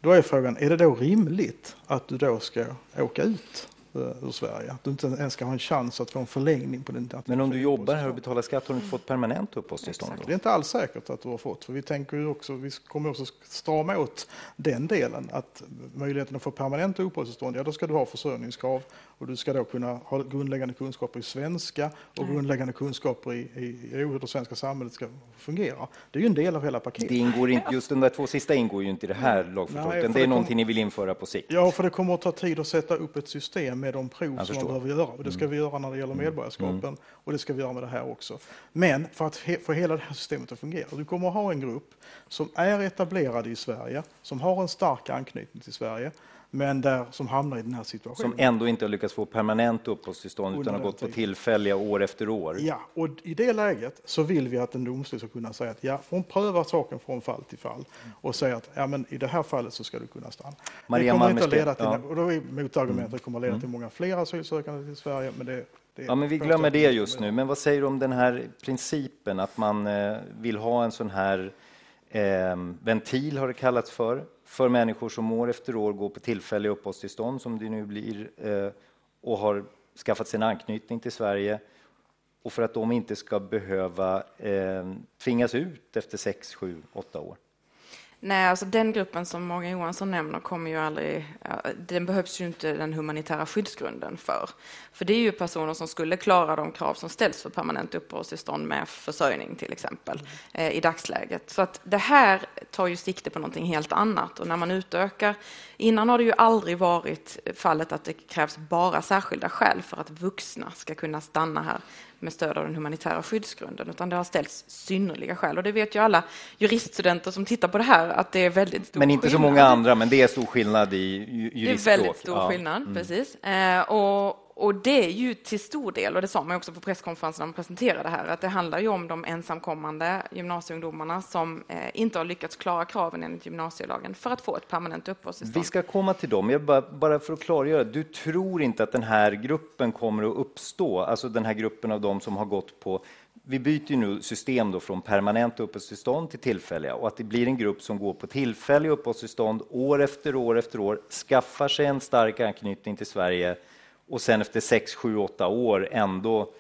Då är frågan, är det då rimligt att du då ska åka ut eh, ur Sverige? Att du inte ens ska ha en chans att få en förlängning på din Men om du jobbar här och betalar skatt har du inte fått permanent uppehållstillstånd? Det Då? är inte alls säkert att du har fått, för vi tänker ju också, vi kommer också strama åt den delen, att möjligheten att få permanent uppehållstillstånd, ja då ska du ha försörjningskrav och du ska då kunna ha grundläggande kunskaper i svenska och grundläggande kunskaper i, i, i hur det svenska samhället ska fungera. Det är ju en del av hela paketet. Det ingår inte, just de där två sista ingår ju inte i det här lagförslaget, Nej, utan det är någonting ni vill införa på sikt. Ja, för det kommer att ta tid att sätta upp ett system med de prov som man behöver göra. Och det ska vi göra när det gäller medborgarskapen och det ska vi göra med det här också. Men för att he- få hela det här systemet att fungera, du kommer att ha en grupp som är etablerad i Sverige, som har en stark anknytning till Sverige, men där, som hamnar i den här situationen. Som ändå inte har lyckats få permanent uppehållstillstånd utan har gått på tillfälliga år efter år. Ja, och i det läget så vill vi att en domstol ska kunna säga att ja, hon prövar saken från fall till fall och säger att ja, men i det här fallet så ska du kunna stanna. Maria det kommer inte att leda till, ja. Mm. och då är motargumentet det kommer att leda till många fler asylsökande till Sverige, men det, det Ja, men vi glömmer det just nu. Men vad säger du om den här principen att man eh, vill ha en sån här eh, ventil, har det kallats för, för människor som år efter år går på tillfälliga uppehållstillstånd, som det nu blir, eh, och har skaffat sig en anknytning till Sverige och för att de inte ska behöva eh, tvingas ut efter sex, sju, åtta år. Nej, alltså den gruppen som Morgan Johansson nämner kommer ju aldrig, den behövs ju inte den humanitära skyddsgrunden för. För det är ju personer som skulle klara de krav som ställs för permanent uppehållstillstånd med försörjning till exempel eh, i dagsläget. Så att det här tar ju sikte på någonting helt annat och när man utökar, innan har det ju aldrig varit fallet att det krävs bara särskilda skäl för att vuxna ska kunna stanna här med stöd av den humanitära skyddsgrunden, utan det har ställts synnerliga skäl. Och det vet ju alla juriststudenter som tittar på det här, att det är väldigt stor Men inte så skillnad. många andra, men det är stor skillnad i ju- Det är juristspråk. väldigt stor Ja. skillnad, precis. Eh, och, och det är ju till stor del, och det sa man också på presskonferensen när man presenterade det här, att det handlar ju om de ensamkommande gymnasieungdomarna som eh, inte har lyckats klara kraven enligt gymnasielagen för att få ett permanent uppehållstillstånd. Vi ska komma till dem. Jag bara, bara för att klargöra, du tror inte att den här gruppen kommer att uppstå, alltså den här gruppen av de som har gått på vi byter ju nu system då från permanent uppehållstillstånd till tillfälliga och att det blir en grupp som går på tillfälliga uppehållstillstånd år efter år efter år, skaffar sig en stark anknytning till Sverige och sen efter 6, 7, 8 år ändå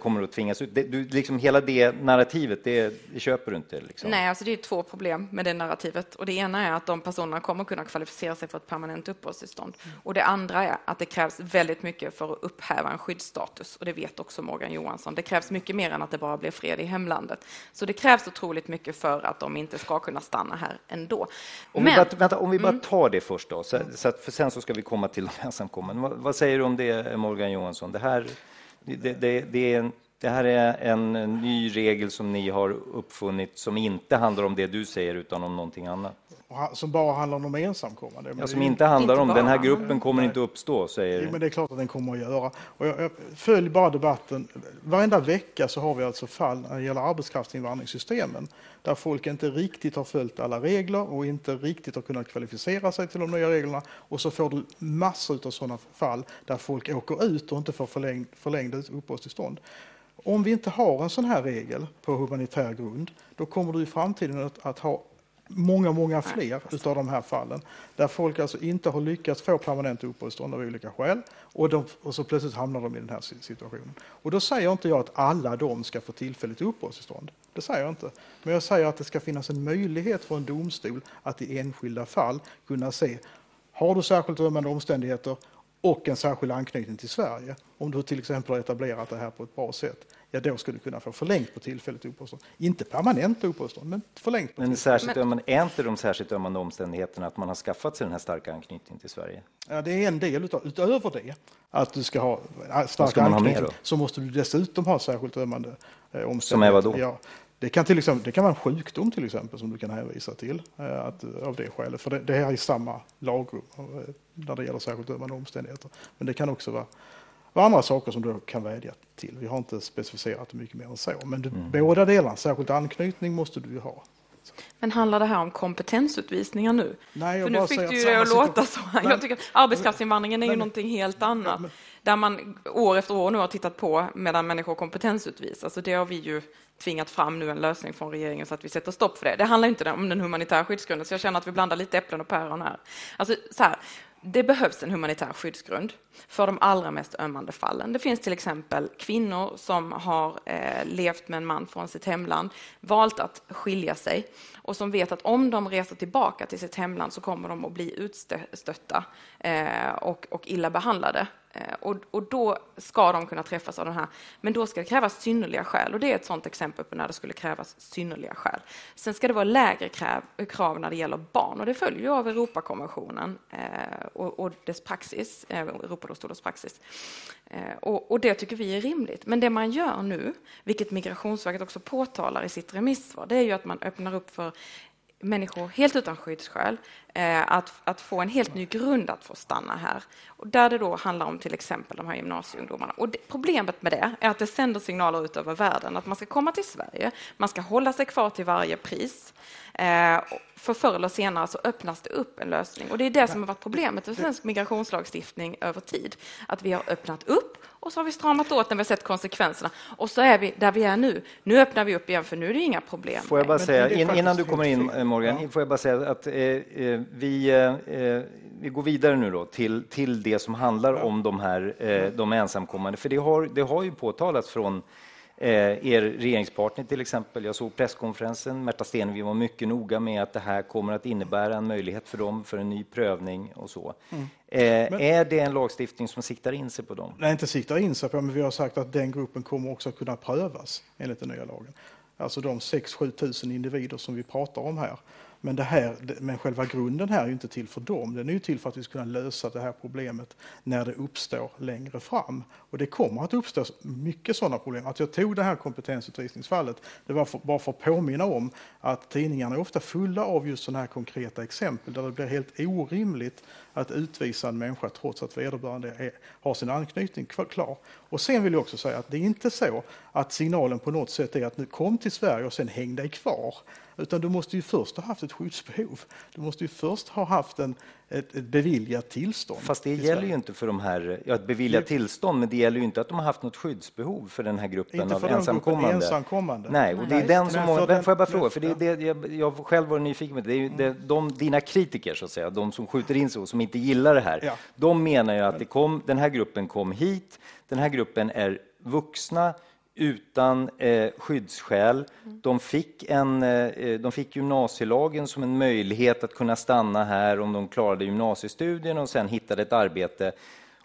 kommer att tvingas ut. Det, du, liksom hela det narrativet, det, det köper du inte? Liksom. Nej, alltså det är två problem med det narrativet. Och det ena är att de personerna kommer kunna kvalificera sig för ett permanent uppehållstillstånd. Och det andra är att det krävs väldigt mycket för att upphäva en skyddsstatus. Och det vet också Morgan Johansson. Det krävs mycket mer än att det bara blir fred i hemlandet. Så det krävs otroligt mycket för att de inte ska kunna stanna här ändå. Om, Men, vi, bara, vänta, om vi bara mm. tar det först då, så, så att, för sen så ska vi komma till de ensamkommande. Vad, vad säger du om det, Morgan Johansson? Det här, det, det, det en det här är en ny regel som ni har uppfunnit som inte handlar om det du säger utan om någonting annat. Som bara handlar om de ensamkommande? Ja, som inte handlar inte om den här gruppen kommer inte uppstå, säger jo, men Det är klart att den kommer att göra. Och jag, jag följ bara debatten. Varenda vecka så har vi alltså fall när det gäller arbetskraftsinvandringssystemen där folk inte riktigt har följt alla regler och inte riktigt har kunnat kvalificera sig till de nya reglerna. Och så får du massor av sådana fall där folk åker ut och inte får förlängd, förlängd uppehållstillstånd. Om vi inte har en sån här regel på humanitär grund, då kommer du i framtiden att, att ha många, många fler utav de här fallen där folk alltså inte har lyckats få permanent uppehållstillstånd av olika skäl och, de, och så plötsligt hamnar de i den här situationen. Och då säger inte jag att alla de ska få tillfälligt uppehållstillstånd. Det säger jag inte. Men jag säger att det ska finnas en möjlighet för en domstol att i enskilda fall kunna se har du särskilt ömmande omständigheter och en särskild anknytning till Sverige, om du till exempel har etablerat det här på ett bra sätt, ja då ska du kunna få förlängt på tillfälligt uppehållstillstånd. Inte permanent uppehållstillstånd, men förlängt. På men särskilt ömmande, är inte de särskilt ömmande omständigheterna att man har skaffat sig den här starka anknytningen till Sverige? Ja, det är en del utav, utöver det, att du ska ha stark anknytning, så måste du dessutom ha särskilt ömmande eh, omständigheter. Som är vad då? Ja, det kan, till exempel, det kan vara en sjukdom till exempel som du kan hänvisa till eh, att, av det skälet. För det, det är i samma lagrum eh, när det gäller särskilt ömmande omständigheter. Men det kan också vara, vara andra saker som du kan vädja till. Vi har inte specificerat mycket mer än så. Men du, mm. båda delarna, särskilt anknytning måste du ju ha. Men handlar det här om kompetensutvisningar nu? Nej, För nu fick du ju det att låta så. Jag tycker arbetskraftsinvandringen är ju någonting helt annat. Men, där man år efter år nu har tittat på medan människor kompetensutvisas. Så det har vi ju tvingat fram nu en lösning från regeringen så att vi sätter stopp för det. Det handlar inte om den humanitära skyddsgrunden, så jag känner att vi blandar lite äpplen och päron här. Alltså, så här, det behövs en humanitär skyddsgrund för de allra mest ömmande fallen. Det finns till exempel kvinnor som har eh, levt med en man från sitt hemland, valt att skilja sig och som vet att om de reser tillbaka till sitt hemland så kommer de att bli utstötta eh, och, och illa behandlade. Eh, och, och, då ska de kunna träffas av den här. Men då ska det krävas synnerliga skäl och det är ett sådant exempel på när det skulle krävas synnerliga skäl. Sen ska det vara lägre krav, krav när det gäller barn och det följer av Europakonventionen eh, och, och, dess praxis, eh, Europadomstolens praxis. Eh, och, och, det tycker vi är rimligt. Men det man gör nu, vilket Migrationsverket också påtalar i sitt remissvar, det är ju att man öppnar upp för människor helt utan skyddsskäl att, att få en helt ny grund att få stanna här. Och där det då handlar om till exempel de här gymnasieungdomarna. Och det, problemet med det är att det sänder signaler ut över världen att man ska komma till Sverige, man ska hålla sig kvar till varje pris. Eh, för förr eller senare så öppnas det upp en lösning. Och det är det som har varit problemet med svensk migrationslagstiftning över tid. Att vi har öppnat upp och så har vi stramat åt när vi har sett konsekvenserna. Och så är vi där vi är nu. Nu öppnar vi upp igen för nu är det inga problem. Får jag bara säga, innan du kommer in Morgan, ja. får jag bara säga att eh, eh vi, eh, vi går vidare nu då till, till det som handlar ja. om de här eh, de ensamkommande. För det har, det har ju påtalats från Eh, er regeringspartner till exempel, jag såg presskonferensen, Märta Stenevi var mycket noga med att det här kommer att innebära en möjlighet för dem för en ny prövning och så. Mm. Eh, men, är det en lagstiftning som siktar in sig på dem? Nej, inte siktar in sig på, men vi har sagt att den gruppen kommer också kunna prövas enligt den nya lagen. Alltså de 6-7 tusen individer som vi pratar om här. Men, det här, men själva grunden här är ju inte till för dem. Den är ju till för att vi ska kunna lösa det här problemet när det uppstår längre fram. Och det kommer att uppstå mycket sådana problem. Att jag tog det här kompetensutvisningsfallet, det var för, bara för att påminna om att tidningarna är ofta fulla av just sådana här konkreta exempel där det blir helt orimligt att utvisa en människa trots att vederbörande är, har sin anknytning klar. Och sen vill jag också säga att det är inte så att signalen på något sätt är att nu kom till Sverige och sen häng dig kvar. Utan du måste ju först ha haft ett skyddsbehov. Du måste ju först ha haft en, ett, ett beviljat tillstånd. Fast det gäller ju inte för de här, ja, ett beviljat det, tillstånd, men det gäller ju inte att de har haft något skyddsbehov för den här gruppen inte av ensamkommande. ensamkommande. Nej, och det är den som, många, den, får jag bara fråga, för det är det jag, jag själv var nyfiken på, det är ju det, de, dina kritiker så att säga, de som skjuter in sig och som inte gillar det här, ja. de menar ju att det kom, den här gruppen kom hit, den här gruppen är vuxna utan eh, skyddsskäl. De fick, en, eh, de fick gymnasielagen som en möjlighet att kunna stanna här om de klarade gymnasiestudierna och sen hittade ett arbete.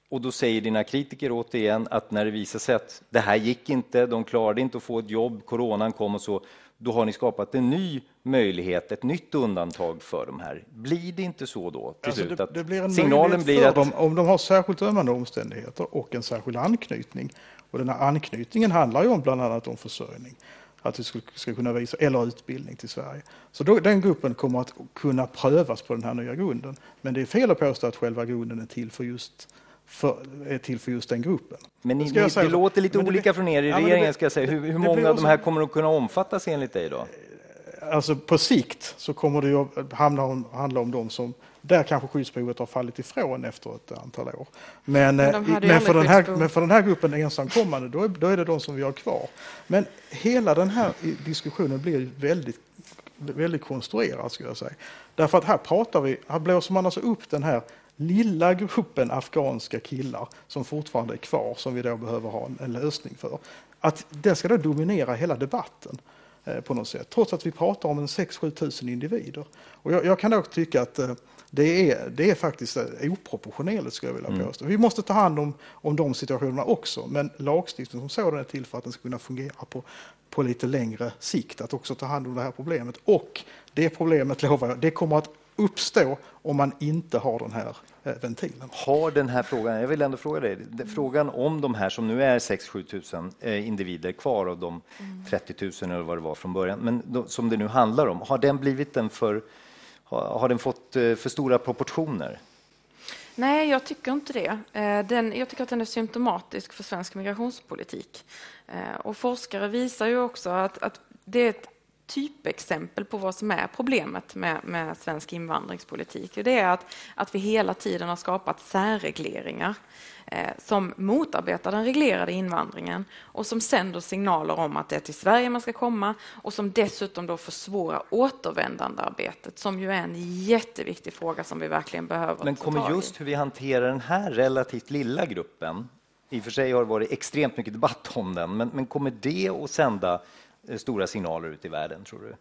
Och då säger dina kritiker återigen att när det visar sig att det här gick inte, de klarade inte att få ett jobb, coronan kom och så, då har ni skapat en ny möjlighet, ett nytt undantag för de här. Blir det inte så då till Alltså slut? det, det blir en signalen blir att dem om de har särskilt ömmande omständigheter och en särskild anknytning. Och den här anknytningen handlar ju om bland annat om försörjning. Att du ska, kunna visa, eller utbildning till Sverige. Så då, den gruppen kommer att kunna prövas på den här nya grunden. Men det är fel att påstå att själva grunden är till för just, för, är till för just den gruppen. Men ni, Det säga. det låter lite det olika från er i Ja, det regeringen. blir- ska jag säga. Hur, det- hur det många av de här kommer att kunna omfattas enligt dig? då? Alltså på sikt så kommer det att handla om, handla om de som, där kanske skyddsbehovet har fallit ifrån efter ett antal år. Men, Men de eh, men, för, den här, men för den här gruppen ensamkommande, då är, då är det de som vi har kvar. Men hela den här diskussionen blir väldigt, väldigt konstruerad, skulle jag säga. Därför att här pratar vi, här blåser man alltså upp den här lilla gruppen afghanska killar som fortfarande är kvar, som vi då behöver ha en, lösning för. Att den ska då dominera hela debatten eh, på något sätt, trots att vi pratar om en 6-7 tusen individer. Och jag, jag kan dock tycka att eh, det är, det är faktiskt oproportionerligt, skulle jag vilja påstå. Vi måste ta hand om, om de situationerna också, men lagstiftning som sådan är till för att den ska kunna fungera på, på lite längre sikt, att också ta hand om det här problemet. Och det problemet, lovar jag, det kommer att uppstå om man inte har den här eh, ventilen. Har den här frågan, jag vill ändå fråga dig, frågan om de här som nu är 6-7 tusen eh, individer kvar av de 30 000 eller vad det var från början, men då, som det nu handlar om, har den blivit en för, har, den fått eh, för stora proportioner? Nej, jag tycker inte det. Eh, den, jag tycker att den är symptomatisk för svensk migrationspolitik. Eh, och forskare visar ju också att, att det är ett typexempel på vad som är problemet med, med svensk invandringspolitik. Det är att, att vi hela tiden har skapat särregleringar eh, som motarbetar den reglerade invandringen och som sänder signaler om att det är till Sverige man ska komma och som dessutom då försvårar återvändandearbetet som ju är en jätteviktig fråga som vi verkligen behöver Men kommer just hur vi hanterar den här relativt lilla gruppen, i och för sig har det varit extremt mycket debatt om den, men, men kommer det att sända Eh, stora signaler ut i världen, tror du?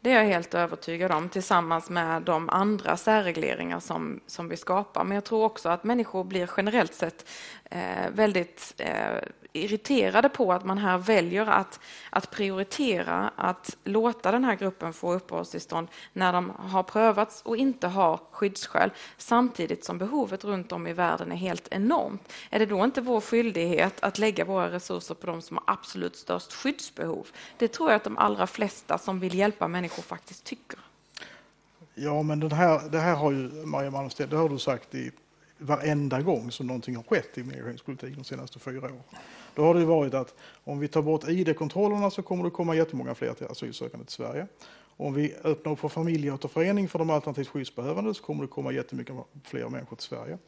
Det är jag helt övertygad om, tillsammans med de andra särregleringar som, som vi skapar. Men jag tror också att människor blir generellt sett eh, väldigt eh, irriterade på att man här väljer att, att prioritera att låta den här gruppen få uppehållstillstånd när de har prövats och inte har skyddsskäl, samtidigt som behovet runt om i världen är helt enormt. Är det då inte vår skyldighet att lägga våra resurser på de som har absolut störst skyddsbehov? Det tror jag att de allra flesta som vill hjälpa människor faktiskt tycker. Ja, men den här, det här har ju Maria Malmsten, det har du sagt i varenda gång som någonting har skett i migrationspolitiken de senaste fyra åren. Då har det varit att om vi tar bort id-kontrollerna så kommer det komma jättemånga fler till asylsökande till Sverige. Om vi öppnar upp för familjeåterförening för de alternativt skyddsbehövande så kommer det komma jättemycket fler människor till Sverige.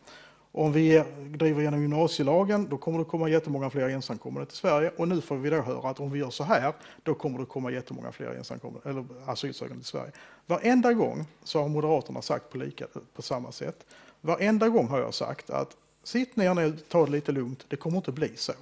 Om vi driver igenom gymnasielagen då kommer det komma jättemånga fler ensamkommande till Sverige. Och nu får vi då höra att om vi gör så här då kommer det komma jättemånga fler ensamkommande, eller asylsökande till Sverige. Varenda gång så har Moderaterna sagt på, lika, på samma sätt. Varenda gång har jag sagt att sitt ner nu, ta det lite lugnt, det kommer inte bli så.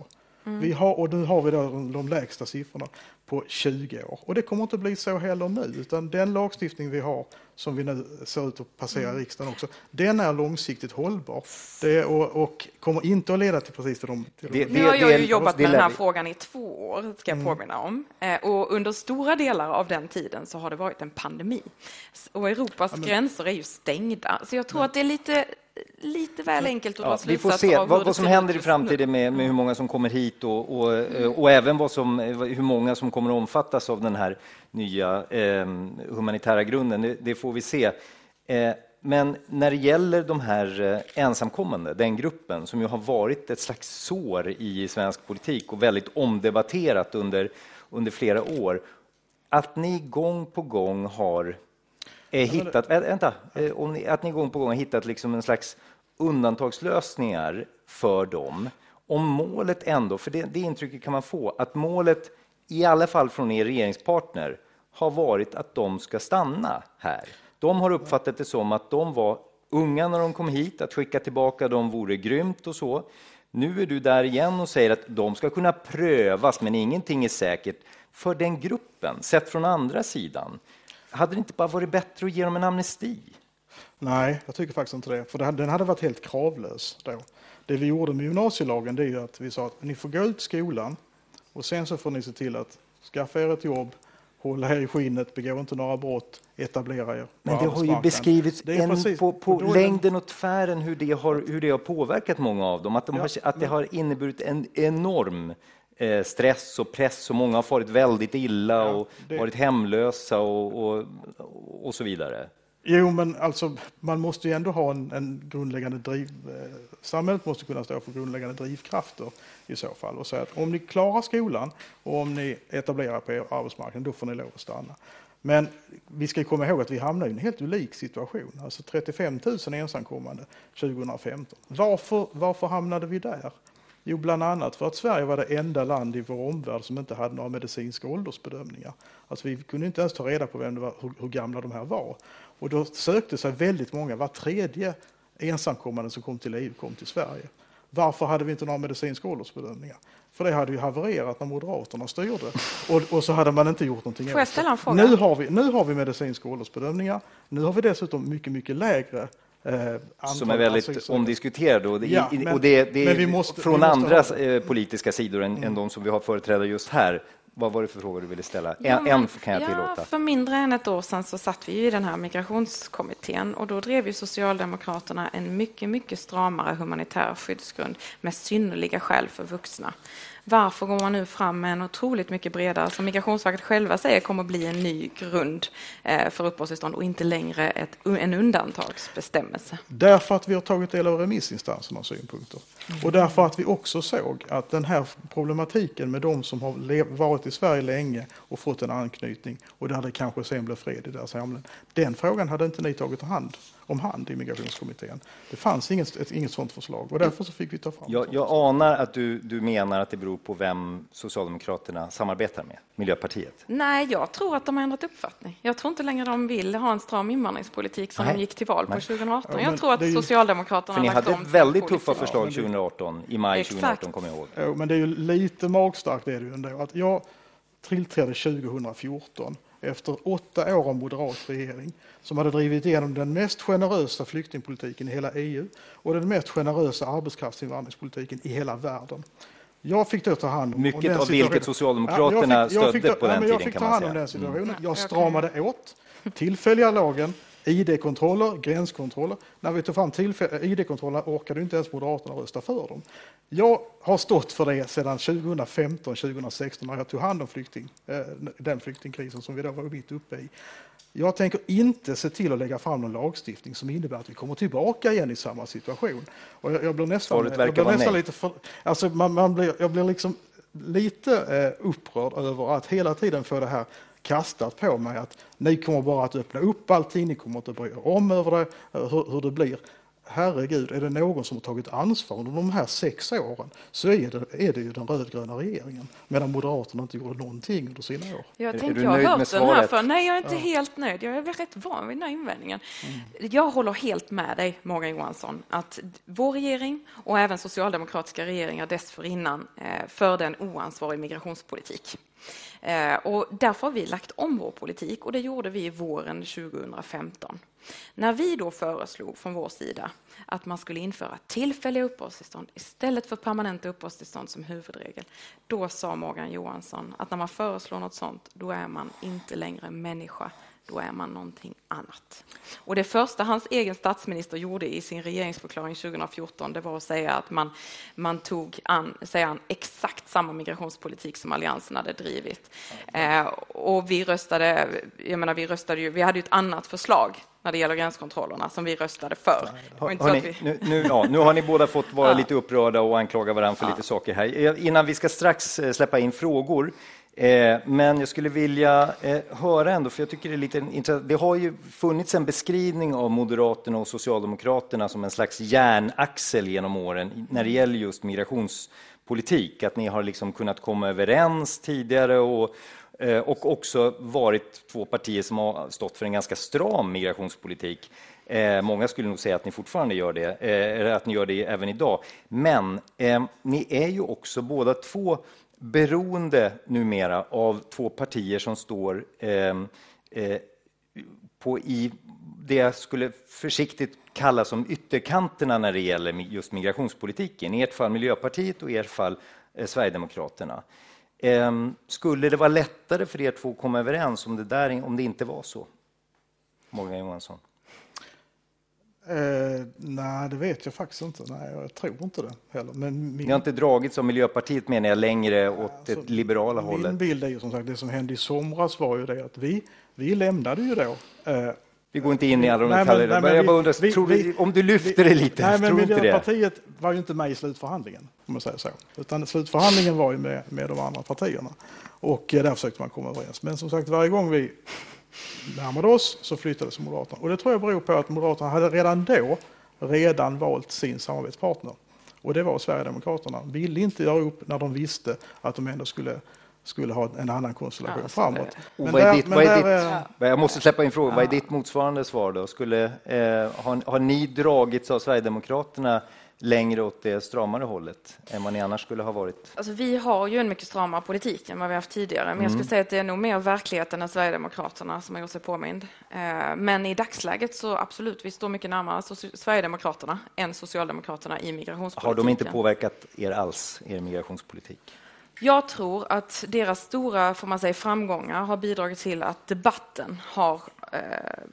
Vi har, och nu har vi då de lägsta siffrorna på 20 år. Och det kommer inte bli så heller nu, utan den lagstiftning vi har, som vi nu ser ut att passera i riksdagen också, den är långsiktigt hållbar. Det, och, och kommer inte att leda till precis till de... Till Det- de Nu har jag ju det- jobbat det med den här frågan i två år, ska jag påminna om. Eh, Och under stora delar av den tiden så har det varit en pandemi. Och Europas gränser är ju stängda. Så jag tror att det är lite, lite väl enkelt att dra Ja, vi får slutsatser se vad, vad som händer i framtiden med, med hur många som kommer hit och, och, och även vad som, hur många som kommer att omfattas av den här nya eh, humanitära grunden. Det, det får vi se. Eh, men när det gäller de här eh, ensamkommande, den gruppen som ju har varit ett slags sår i svensk politik och väldigt omdebatterat under, under flera år. Att ni gång på gång har hittat, vänta, eh, om ni, att ni gång på gång har hittat liksom en slags undantagslösningar för dem. Om målet ändå, för det, det intrycket kan man få, att målet i alla fall från er regeringspartner har varit att de ska stanna här. De har uppfattat det som att de var unga när de kom hit, att skicka tillbaka dem vore grymt och så. Nu är du där igen och säger att de ska kunna prövas, men ingenting är säkert för den gruppen, sett från andra sidan. Hade det inte bara varit bättre att ge dem en amnesti? Nej, jag tycker faktiskt inte det. För den hade varit helt kravlös då. Det vi gjorde med gymnasielagen det är ju att vi sa att ni får gå ut skolan och sen så får ni se till att skaffa er ett jobb, hålla er i skinnet, begå inte några brott, etablera er Men det har ju beskrivits precis, på, på längden och tvären hur det, har, hur det har påverkat många av dem. Att, de ja, har, att det har inneburit en enorm eh, stress och press och många har farit väldigt illa ja, och det... varit hemlösa och, och, och så vidare. Jo, men alltså, man måste ju ändå ha en, en grundläggande driv... Eh, samhället måste kunna stå för grundläggande drivkrafter i så fall och säga att om ni klarar skolan och om ni etablerar på arbetsmarknaden, då får ni lov att stanna. Men vi ska komma ihåg att vi hamnar i en helt unik situation. Alltså 35 000 ensamkommande 2015. Varför, varför hamnade vi där? Jo, bland annat för att Sverige var det enda land i vår omvärld som inte hade några medicinska åldersbedömningar. Alltså vi kunde inte ens ta reda på vem var, hur, hur gamla de här var. Och då sökte sig väldigt många, var tredje ensamkommande som kom till EU kom till Sverige. Varför hade vi inte några medicinska åldersbedömningar? För det hade ju havererat när Moderaterna styrde och, och så hade man inte gjort någonting Får jag ställa en fråga? Nu har, vi, nu har vi medicinska åldersbedömningar. Nu har vi dessutom mycket, mycket lägre Eh, som är väldigt alltså, omdiskuterade och det, ja, men, och det, det är måste, från andra ha... Eh, politiska sidor än, mm. än de som vi har företrädare just här. Vad var det för frågor du ville ställa? En, ja, en kan jag tillåta. Ja, för mindre än ett år sedan så satt vi i den här migrationskommittén och då drev ju Socialdemokraterna en mycket, mycket stramare humanitär skyddsgrund med synnerliga skäl för vuxna. Varför går man nu fram med en otroligt mycket bredare, som Migrationsverket själva säger kommer att bli en ny grund eh, för uppehållstillstånd och inte längre ett, en undantagsbestämmelse? Därför att vi har tagit del av remissinstansernas synpunkter. Mm. Och därför att vi också såg att den här problematiken med de som har varit i Sverige länge och fått en anknytning och där det kanske sen blev fred i deras hemland. Den frågan hade inte ni tagit hand om hand i migrationskommittén. Det fanns inget, ett, inget sådant förslag och därför så fick vi ta fram Jag, jag anar att du, du menar att det beror på vem Socialdemokraterna samarbetar med, Miljöpartiet? Nej, jag tror att de har ändrat uppfattning. Jag tror inte längre de vill ha en stram invandringspolitik som Nej. de gick till val på Nej. 2018. jag tror att ju... Socialdemokraterna För ni hade väldigt tuffa förslag 2018, i maj Exakt. 2018 kommer jag ihåg. Jo, men det är ju lite magstarkt det är det ju ändå. Att jag tillträdde 2014 efter åtta år av moderat regering som hade drivit igenom den mest generösa flyktingpolitiken i hela EU och den mest generösa arbetskraftsinvandringspolitiken i hela världen. Jag fick då ta hand om Mycket av vilket Socialdemokraterna ja, jag fick, jag fick, stödde på den ja, tiden. Jag fick ta hand om den situationen. Mm. Jag stramade åt tillfälliga lagen, ID-kontroller, gränskontroller. När vi tog fram ID-kontrollerna orkade inte ens Moderaterna rösta för dem. Jag har stått för det sedan 2015, 2016 när jag tog hand om flykting, eh, den flyktingkrisen som vi då var mitt uppe i. Jag tänker inte se till att lägga fram någon lagstiftning som innebär att vi kommer tillbaka igen i samma situation. Och jag, jag blir nästan, jag blir nästan lite för, alltså man, man blir, jag blir liksom lite eh, upprörd över att hela tiden få det här kastat på mig att ni kommer bara att öppna upp allting, ni kommer inte att bry er om över det, hur, hur det blir herregud, är det någon som har tagit ansvar under de här sex åren så är det, är det ju den rödgröna regeringen. Medan Moderaterna inte gjorde någonting under sina år. Jag tänkte, jag har hört den här för Nej, jag är inte ja. helt nöjd. Jag är rätt van vid den här invändningen. Mm. Jag håller helt med dig, Morgan Johansson, att vår regering och även socialdemokratiska regeringar dessförinnan eh, förde en oansvarig migrationspolitik. Eh, och därför har vi lagt om vår politik och det gjorde vi våren 2015. När vi då föreslog från vår sida att man skulle införa tillfälliga uppehållstillstånd istället för permanenta uppehållstillstånd som huvudregel, då sa Morgan Johansson att när man föreslår något sånt, då är man inte längre människa, då är man någonting annat. Och det första hans egen statsminister gjorde i sin regeringsförklaring 2014, det var att säga att man, man tog an, säger han, exakt samma migrationspolitik som Alliansen hade drivit. Eh, och vi röstade, jag menar, vi röstade ju, vi hade ju ett annat förslag när det gäller gränskontrollerna som vi röstade för. Har, har ni, nu, nu, ja, nu, har ni båda fått vara ja. lite upprörda och anklaga varandra för ja. lite saker här. Innan vi ska strax eh, släppa in frågor Eh, Eh, men jag skulle vilja eh, höra ändå, för jag tycker det är lite intressant. Det har ju funnits en beskrivning av Moderaterna och Socialdemokraterna som en slags järnaxel genom åren när det gäller just migrationspolitik. att ni har liksom kunnat komma överens tidigare och, eh, och också varit två partier som har stått för en ganska stram migrationspolitik. Eh, många skulle nog säga att ni fortfarande gör det, eh, eller att ni gör det även idag. Men eh, ni är ju också båda två beroende numera av två partier som står eh, eh, på i det jag skulle försiktigt kalla som ytterkanterna när det gäller just migrationspolitiken. I ert fall Miljöpartiet och i ert fall eh, Sverigedemokraterna. Eh, skulle det vara lättare för er två att komma överens om det, där, om det inte var så? Morgan Johansson? Eh, nej, det vet jag faktiskt inte. Nej, jag tror inte det heller. Men min... Ni har inte dragits av Miljöpartiet menar jag längre åt alltså, det liberala min hållet? Min bild är ju som sagt, det som hände i somras var ju det att vi, vi lämnade ju då eh, vi går inte in i alla de detaljerna. Jag bara undrar, vi, tror vi, om du lyfter vi, det lite, nej, men Miljöpartiet var ju inte med i slutförhandlingen, om man säger så. Utan slutförhandlingen var ju med, med de andra partierna. Och eh, där försökte man komma överens. Men som sagt, varje gång vi närmade oss så flyttades Moderaterna. Och det tror jag beror på att Moderaterna hade redan då redan valt sin samarbetspartner. Och det var Sverigedemokraterna. Ville inte göra upp när de visste att de ändå skulle skulle ha en annan konstellation ja, framåt. Men vad är ditt, vad är ditt, är... Jag måste släppa in frågan. Ja. Vad är ditt motsvarande svar då? Skulle, eh, har, har ni dragits av Sverigedemokraterna längre åt det stramare hållet än vad ni annars skulle ha varit? Alltså, vi har ju en mycket stramare politik än vad vi haft tidigare, men mm. jag skulle säga att det är nog mer verkligheten än Sverigedemokraterna som har gjort sig påmind. Eh, men i dagsläget så absolut, vi står mycket närmare Sverigedemokraterna än Socialdemokraterna i migrationspolitiken. Har de inte påverkat er alls, er migrationspolitik? Jag tror att deras stora får man säga, framgångar har bidragit till att debatten har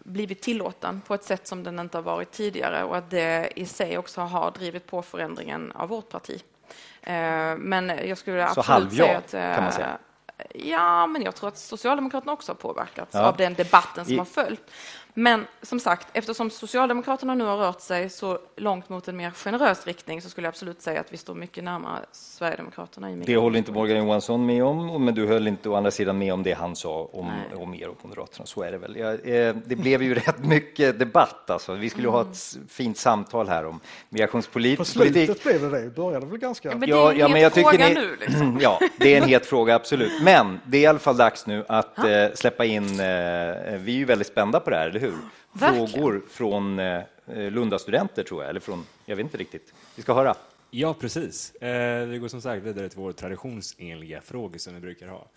blivit tillåten på ett sätt som den inte har varit tidigare och att det i sig också har drivit på förändringen av vårt parti. Eh, men jag skulle absolut Så halvja, säga att... Eh, kan man säga. Ja, men jag tror att Socialdemokraterna också har påverkats ja. av den debatten som I... har följt. Men som sagt, eftersom Socialdemokraterna nu har rört sig så långt mot en mer generös riktning så skulle jag absolut säga att vi står mycket närmare Sverigedemokraterna. I det håller inte Morgan Johansson med om, men du höll inte å andra sidan med om det han sa om, om er och Moderaterna. Så är det väl. Ja, eh, det blev ju rätt mycket debatt. Alltså. Vi skulle mm. ha ett fint samtal här om migrationspolitik. På slutet blev det det. började väl ganska... Ja, men det är en ja, het fråga ni... nu. Liksom. ja, det är en het fråga, absolut. Men det är i alla fall dags nu att eh, släppa in... Eh, vi är ju väldigt spända på det här, eller hur? Verkligen. Frågor från eh, Lundastudenter, tror jag. Eller från, jag vet inte riktigt. Vi ska höra. Ja, precis. Eh, vi går som sagt vidare till vår traditionsenliga fråga som vi brukar ha.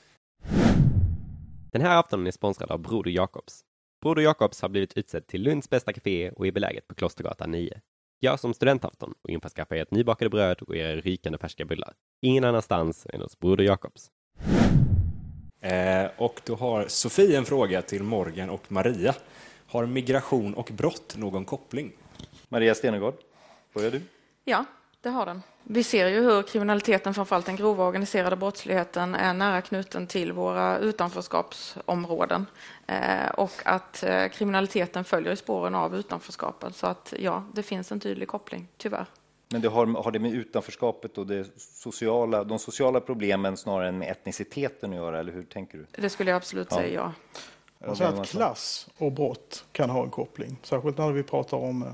Den här aftonen är sponsrad av Broder Jakobs. Broder Jakobs har blivit utsedd till Lunds bästa café och är beläget på Klostergatan 9. Gör som studentafton och införskaffa ert nybakade bröd och era rykande färska bullar. Ingen annanstans än hos Broder Jakobs. Eh, och då har Sofie en fråga till Morgan och Maria. Har migration och brott någon koppling? Maria Stenegård, börjar du? Ja, det har den. Vi ser ju hur kriminaliteten, framförallt den grova organiserade brottsligheten, är nära knuten till våra utanförskapsområden eh, och att eh, kriminaliteten följer i spåren av utanförskapet. Så att ja, det finns en tydlig koppling, tyvärr. Men det har, har det med utanförskapet och det sociala, de sociala problemen snarare än med etniciteten att göra, eller hur tänker du? Det skulle jag absolut ja. säga, ja. Jag säger att klass och brott kan ha en koppling, särskilt när vi pratar om,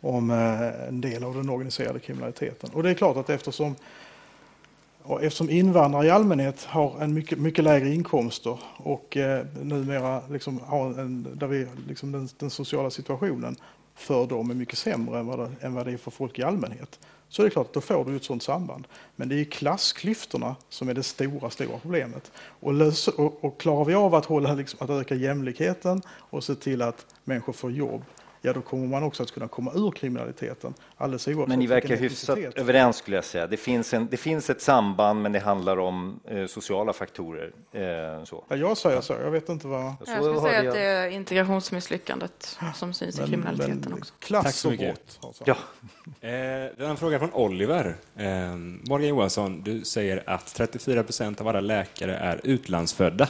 om eh, en del av den organiserade kriminaliteten. Och det är klart att eftersom, eftersom invandrare i allmänhet har en mycket, mycket lägre inkomster och eh, numera liksom har en, där vi, liksom den, den sociala situationen för dem är mycket sämre än vad, det, än vad det är för folk i allmänhet. Så är det klart att då får du ett sådant samband. Men det är klassklyftorna som är det stora, stora problemet. Och, lös, och, och klarar vi av att, hålla, liksom, att öka jämlikheten och se till att människor får jobb, ja då kommer man också att kunna komma ur kriminaliteten. Alldeles men ni verkar hyfsat överens skulle jag säga. Det finns, en, det finns ett samband men det handlar om eh, sociala faktorer. Eh, så. Ja, jag säger så, jag vet inte vad... Jag skulle säga att det är integrationsmisslyckandet som syns men, i kriminaliteten men, också. Klass Tack så mycket. Brott, ja. eh, en fråga från Oliver. Eh, Morgan Johansson, du säger att 34 procent av alla läkare är utlandsfödda.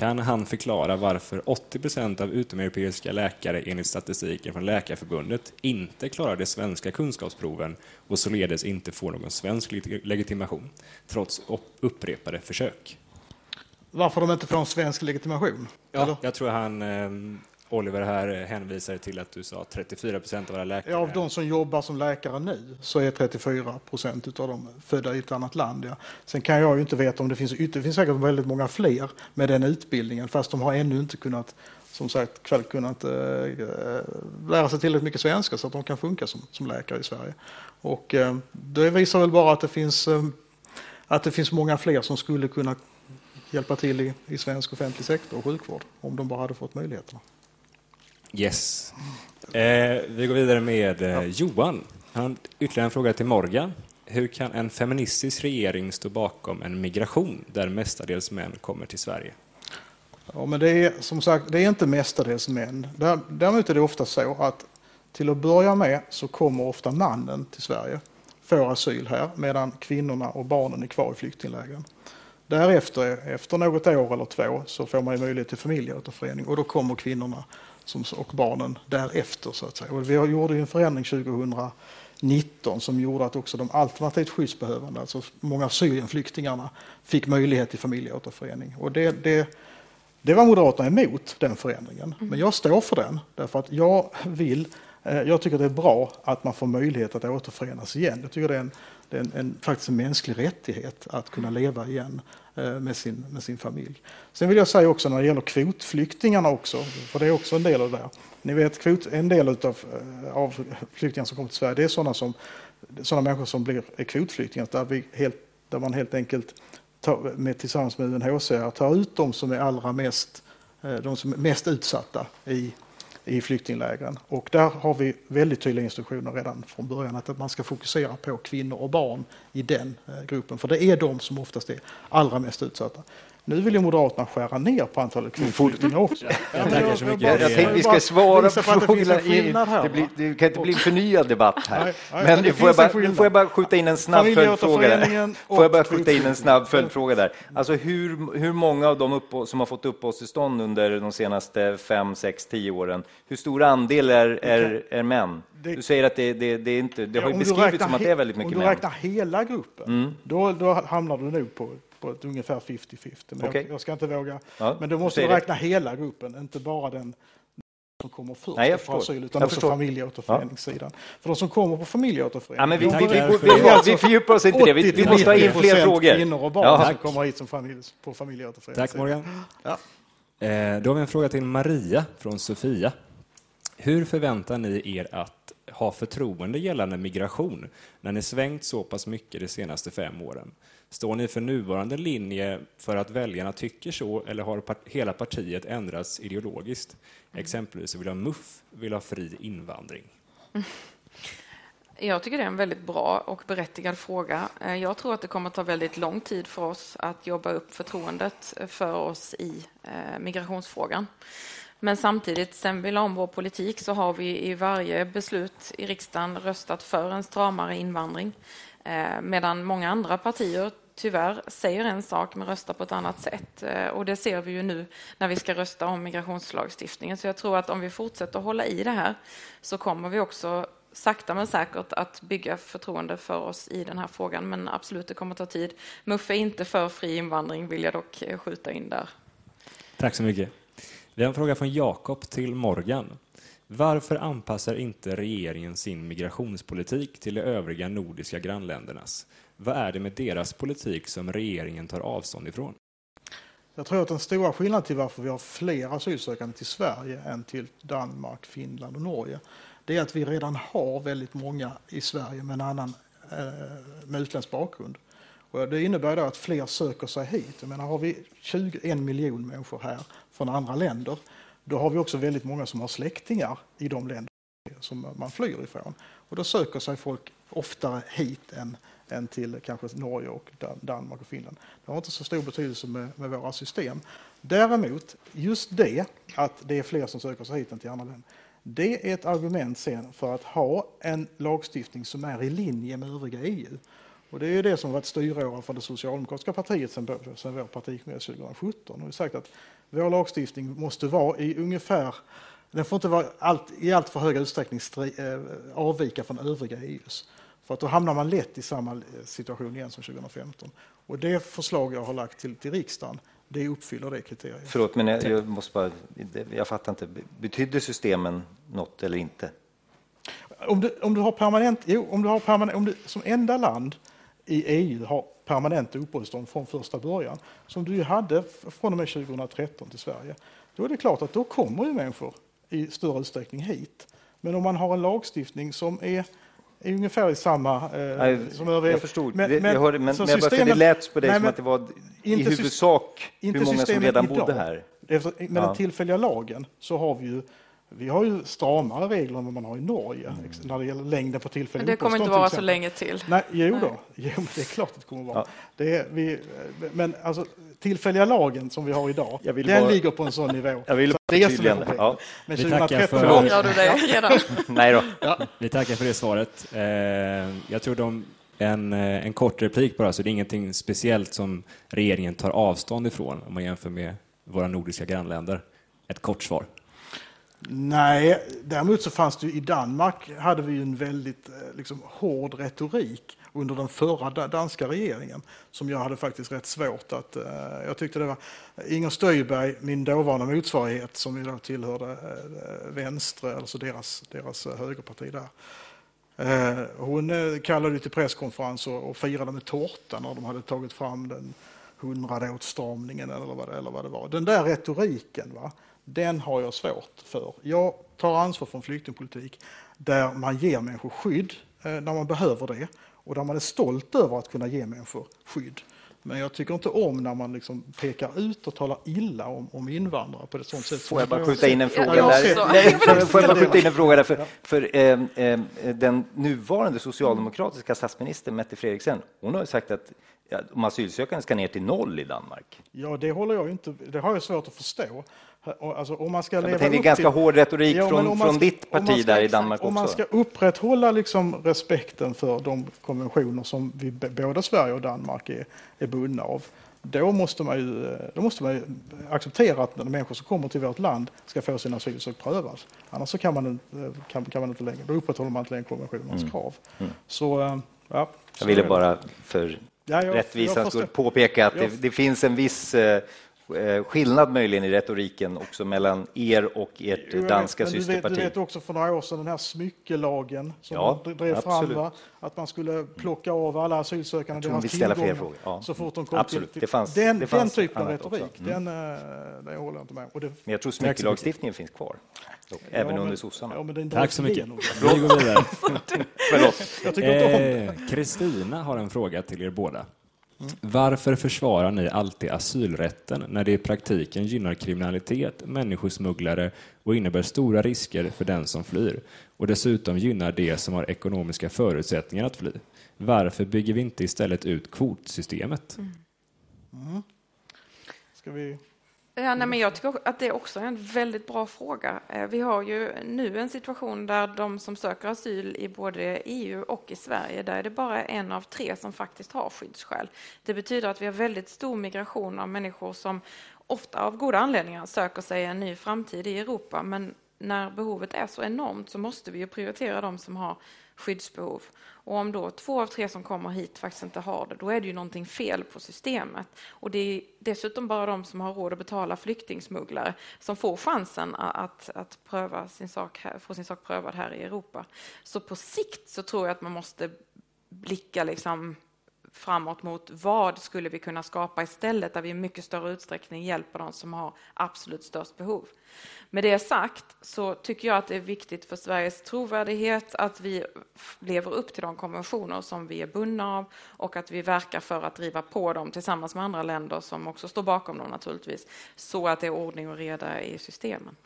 Kan han förklara varför 80 procent av utomeuropeiska läkare enligt statistiken från Läkarförbundet inte klarar de svenska kunskapsproven och således inte får någon svensk legitimation, trots upprepade försök? Varför de inte får en svensk legitimation? Ja, jag tror han, eh, Oliver här hänvisar till att du sa 34 procent av alla läkare. Av de som jobbar som läkare nu så är 34 procent av dem födda i ett annat land. Ja. Sen kan jag ju inte veta om det finns Det finns säkert väldigt många fler med den utbildningen fast de har ännu inte kunnat som sagt kväll kunnat äh, lära sig tillräckligt mycket svenska så att de kan funka som, som läkare i Sverige. Och äh, det visar väl bara att det finns äh, att det finns många fler som skulle kunna hjälpa till i, i svensk offentlig sektor och sjukvård om de bara hade fått möjligheterna. Yes. Eh, vi går vidare med eh, Johan. Han, ytterligare en fråga till Morgan. Hur kan en feministisk regering stå bakom en migration där mestadels män kommer till Sverige? Ja, men det är som sagt, det är inte mestadels män. Däremot är det ofta så att till att börja med så kommer ofta mannen till Sverige, får asyl här, medan kvinnorna och barnen är kvar i flyktinglägren. Därefter, efter något år eller två, så får man möjlighet till familjeåterförening och då kommer kvinnorna som, och barnen därefter. Så att säga. Och vi gjorde en förändring 2019 som gjorde att också de alternativt skyddsbehövande, alltså många av Syrienflyktingarna, fick möjlighet till familjeåterförening. Och det, det, det var Moderaterna emot, den förändringen. Men jag står för den, därför att jag vill eh, jag tycker det är bra att man får möjlighet att återförenas igen. Jag tycker det är en, det är en, en, faktiskt en mänsklig rättighet att kunna leva igen Eh, med sin, med sin familj. Sen vill jag säga också när det gäller kvotflyktingarna också, för det är också en del av det. Ni vet, kvot, en del av, eh, av flyktingar som kommer till Sverige, det är sådana, som, sådana människor som blir kvotflyktingar, där, vi helt, där man helt enkelt tar, med, tillsammans med UNHCR tar ut de som är allra mest, eh, de som är mest utsatta i i flyktinglägren. Och där har vi väldigt tydliga instruktioner redan från början att man ska fokusera på kvinnor och barn i den eh, gruppen. För det är de som oftast är allra mest utsatta. Nu vill ju Moderaterna skära ner på antalet kvotflyktingar också. Jag, tänkte vi ska svara på frågorna. Det, blir, det kan inte bli en förnyad debatt här. Nej, nej, Men får jag, bara, får jag bara skjuta in en snabb följdfråga där? Får jag bara skjuta in en snabb följdfråga där? Alltså hur, hur många av de upp, som har fått uppehållstillstånd under de senaste fem, sex, tio åren, hur stor andel är, är, är män? Du säger att det, det, det är inte, det har ju beskrivits som att det är väldigt mycket män. Om du räknar hela gruppen, mm. då, då hamnar du nog på på ett ungefär 50-50. Men okay. jag, jag, ska inte våga. Ja, men då måste du räkna det. hela gruppen, inte bara den som kommer först Nej, jag för asyl, utan jag också familjeåterföreningssidan. Ja. För de som kommer på familjeåterförening... Ja, men vi, vi, vi, vi, vi, vi fördjupar oss inte i det, vi, vi måste ha in fler frågor. kvinnor och barn ja, som kommer hit som familj, på familjeåterförening. Tack Morgan. Ja. Eh, då har vi en fråga till Maria från Sofia. Hur förväntar ni er att ha förtroende gällande migration när ni svängt så pass mycket de senaste fem åren? Står ni för nuvarande linje för att väljarna tycker så eller har hela partiet ändrats ideologiskt? Exempelvis vill ha MUF vill ha fri invandring. Jag tycker det är en väldigt bra och berättigad fråga. Eh, jag tror att det kommer att ta väldigt lång tid för oss att jobba upp förtroendet för oss i eh, migrationsfrågan. Men samtidigt, sen vi la om vår politik så har vi i varje beslut i riksdagen röstat för en stramare invandring. Eh, medan många andra partier tyvärr säger en sak men röstar på ett annat sätt. Eh, och det ser vi ju nu när vi ska rösta om migrationslagstiftningen. Så jag tror att om vi fortsätter hålla i det här så kommer vi också sakta men säkert att bygga förtroende för oss i den här frågan. Men absolut, det kommer ta tid. Muffe är inte för fri invandring, vill jag dock eh, skjuta in där. Tack så mycket. Vi har en fråga från Jakob till Morgan. Varför anpassar inte regeringen sin migrationspolitik till de övriga nordiska grannländernas? Vad är det med deras politik som regeringen tar avstånd ifrån? Jag tror att den stora skillnaden till varför vi har fler asylsökande till Sverige än till Danmark, Finland och Norge, det är att vi redan har väldigt många i Sverige med en annan eh, med utländsk bakgrund. Och det innebär då att fler söker sig hit. Jag menar, har vi 21 miljoner människor här från andra länder, då har vi också väldigt många som har släktingar i de länder som man flyr ifrån. Och då söker sig folk oftare hit än, än till kanske Norge, och Danmark och Finland. Det har inte så stor betydelse med, med våra system. Däremot, just det att det är fler som söker sig hit än till andra länder, det är ett argument sen för att ha en lagstiftning som är i linje med övriga EU. Och det är det som varit styråran för det socialdemokratiska partiet sedan, sedan vår partikongress 2017. Vi har sagt att vår lagstiftning måste vara i ungefär den får inte vara allt, i allt för hög utsträckning stri, eh, avvika från övriga EUs. För att då hamnar man lätt i samma eh, situation igen som 2015. Och det förslag jag har lagt till, till riksdagen det uppfyller det kriteriet. Förlåt, men jag, jag måste bara, jag fattar inte. Betydde systemen något eller inte? Om du, om du har permanent, jo, om du har permanent, om du som enda land i EU har permanent uppehållstillstånd från första början, som du ju hade från och med 2013 till Sverige, då är det klart att då kommer ju människor i större utsträckning hit. Men om man har en lagstiftning som är är ungefär i samma... Eh, Nej, som övriga. jag förstod, men, det, jag hörde, men, men jag bara, det lät på dig nej, som att det var i huvudsak hur många som redan idag. bodde här. Efter, med ja. den tillfälliga lagen så har vi ju vi har ju stramare regler än vad man har i Norge mm. när det gäller längden på tillfälliga Men det kommer inte vara så länge till. Nej, jo då, jo, det är klart att det kommer vara. Ja. Det är, vi, men alltså, tillfälliga lagen som vi har idag, den bara... ligger på en sån nivå. Jag vill det är som ja. Men 2013 för... Ångrar du dig redan? Nej då. Ja. Vi tackar för det svaret. Eh, jag tror de en, eh, en kort replik bara, så det är ingenting speciellt som regeringen tar avstånd ifrån om man jämför med våra nordiska grannländer. Ett kort svar. Nej, däremot så fanns det ju i Danmark hade vi en väldigt eh, liksom, hård retorik under den förra danska regeringen som jag hade faktiskt rätt svårt att... Eh, jag tyckte det var eh, Inger Stöjberg, min dåvarande motsvarighet som ju då tillhörde eh, Vänstre, alltså deras, deras eh, högerparti där. Eh, hon kallade till presskonferens och, och firade med tårta när de hade tagit fram den hundrade åtstramningen eller vad, det, eller vad det var. Den där retoriken, va? Den har jag svårt för. Jag tar ansvar för en flyktingpolitik där man ger människor skydd när man behöver det och där man är stolt över att kunna ge människor skydd. Men jag tycker inte om när man liksom pekar ut och talar illa om, om invandrare på ett sånt sätt. Får jag bara skjuta in en fråga där? Får jag bara skjuta in en fråga där? För, för eh, eh, den nuvarande socialdemokratiska statsministern Mette Frederiksen, hon har sagt att ja, de asylsökande ska ner till noll i Danmark. Ja, det håller jag inte. Det har jag svårt att förstå. Alltså, om man ska leva det är ganska till... hård retorik ja, från, ska, från ditt parti ska, där i Danmark också. Om man ska upprätthålla liksom respekten för de konventioner som vi, både Sverige och Danmark är, är bundna av, då måste, man ju, då måste man acceptera att människor som kommer till vårt land ska få sin asylsök prövas. Annars så kan man, kan, kan man inte längre, då upprätthåller man inte längre konventionernas mm. krav. Mm. Så, eh, ja, jag ville bara för ja, rättvisans skull påpeka att det, det, finns en viss eh, Eh, skillnad möjligen i retoriken också mellan er och ert jo, danska men systerparti. Du vet, du vet också för några år sedan den här smyckelagen som ja, man drev absolut. fram, va? att man skulle plocka av alla asylsökande deras tillgångar ja. så fort de kom absolut. till. Det fanns, den, det fanns den typen av retorik, mm. den, eh, den håller jag inte med om. Men jag tror smyckelagstiftningen finns kvar, dock, ja, även men, under sossarna. Ja, Tack så mycket. Vi går vidare. Förlåt. Kristina eh, har en fråga till er båda. Varför försvarar ni alltid asylrätten när det i praktiken gynnar kriminalitet, människosmugglare och innebär stora risker för den som flyr och dessutom gynnar de som har ekonomiska förutsättningar att fly? Varför bygger vi inte istället ut kvotsystemet? Mm. Mm. Ska vi Ja, nej, men jag tycker att det är också en väldigt bra fråga. Eh, vi har ju nu en situation där de som söker asyl i både EU och i Sverige, där är det bara en av tre som faktiskt har skyddsskäl. Det betyder att vi har väldigt stor migration av människor som ofta av goda anledningar söker sig en ny framtid i Europa, men när behovet är så enormt så måste vi ju prioritera de som har skyddsbehov. Och om då två av tre som kommer hit faktiskt inte har det, då är det ju någonting fel på systemet. Och det är dessutom bara de som har råd att betala flyktingsmugglare som får chansen att, att pröva sin sak här, få sin sak prövad här i Europa. Så på sikt så tror jag att man måste blicka liksom framåt mot vad skulle vi kunna skapa istället där vi i mycket större utsträckning hjälper de som har absolut störst behov. Med det sagt så tycker jag att det är viktigt för Sveriges trovärdighet att vi lever upp till de konventioner som vi är bundna av och att vi verkar för att driva på dem tillsammans med andra länder som också står bakom dem naturligtvis, så att det är ordning och reda i systemen.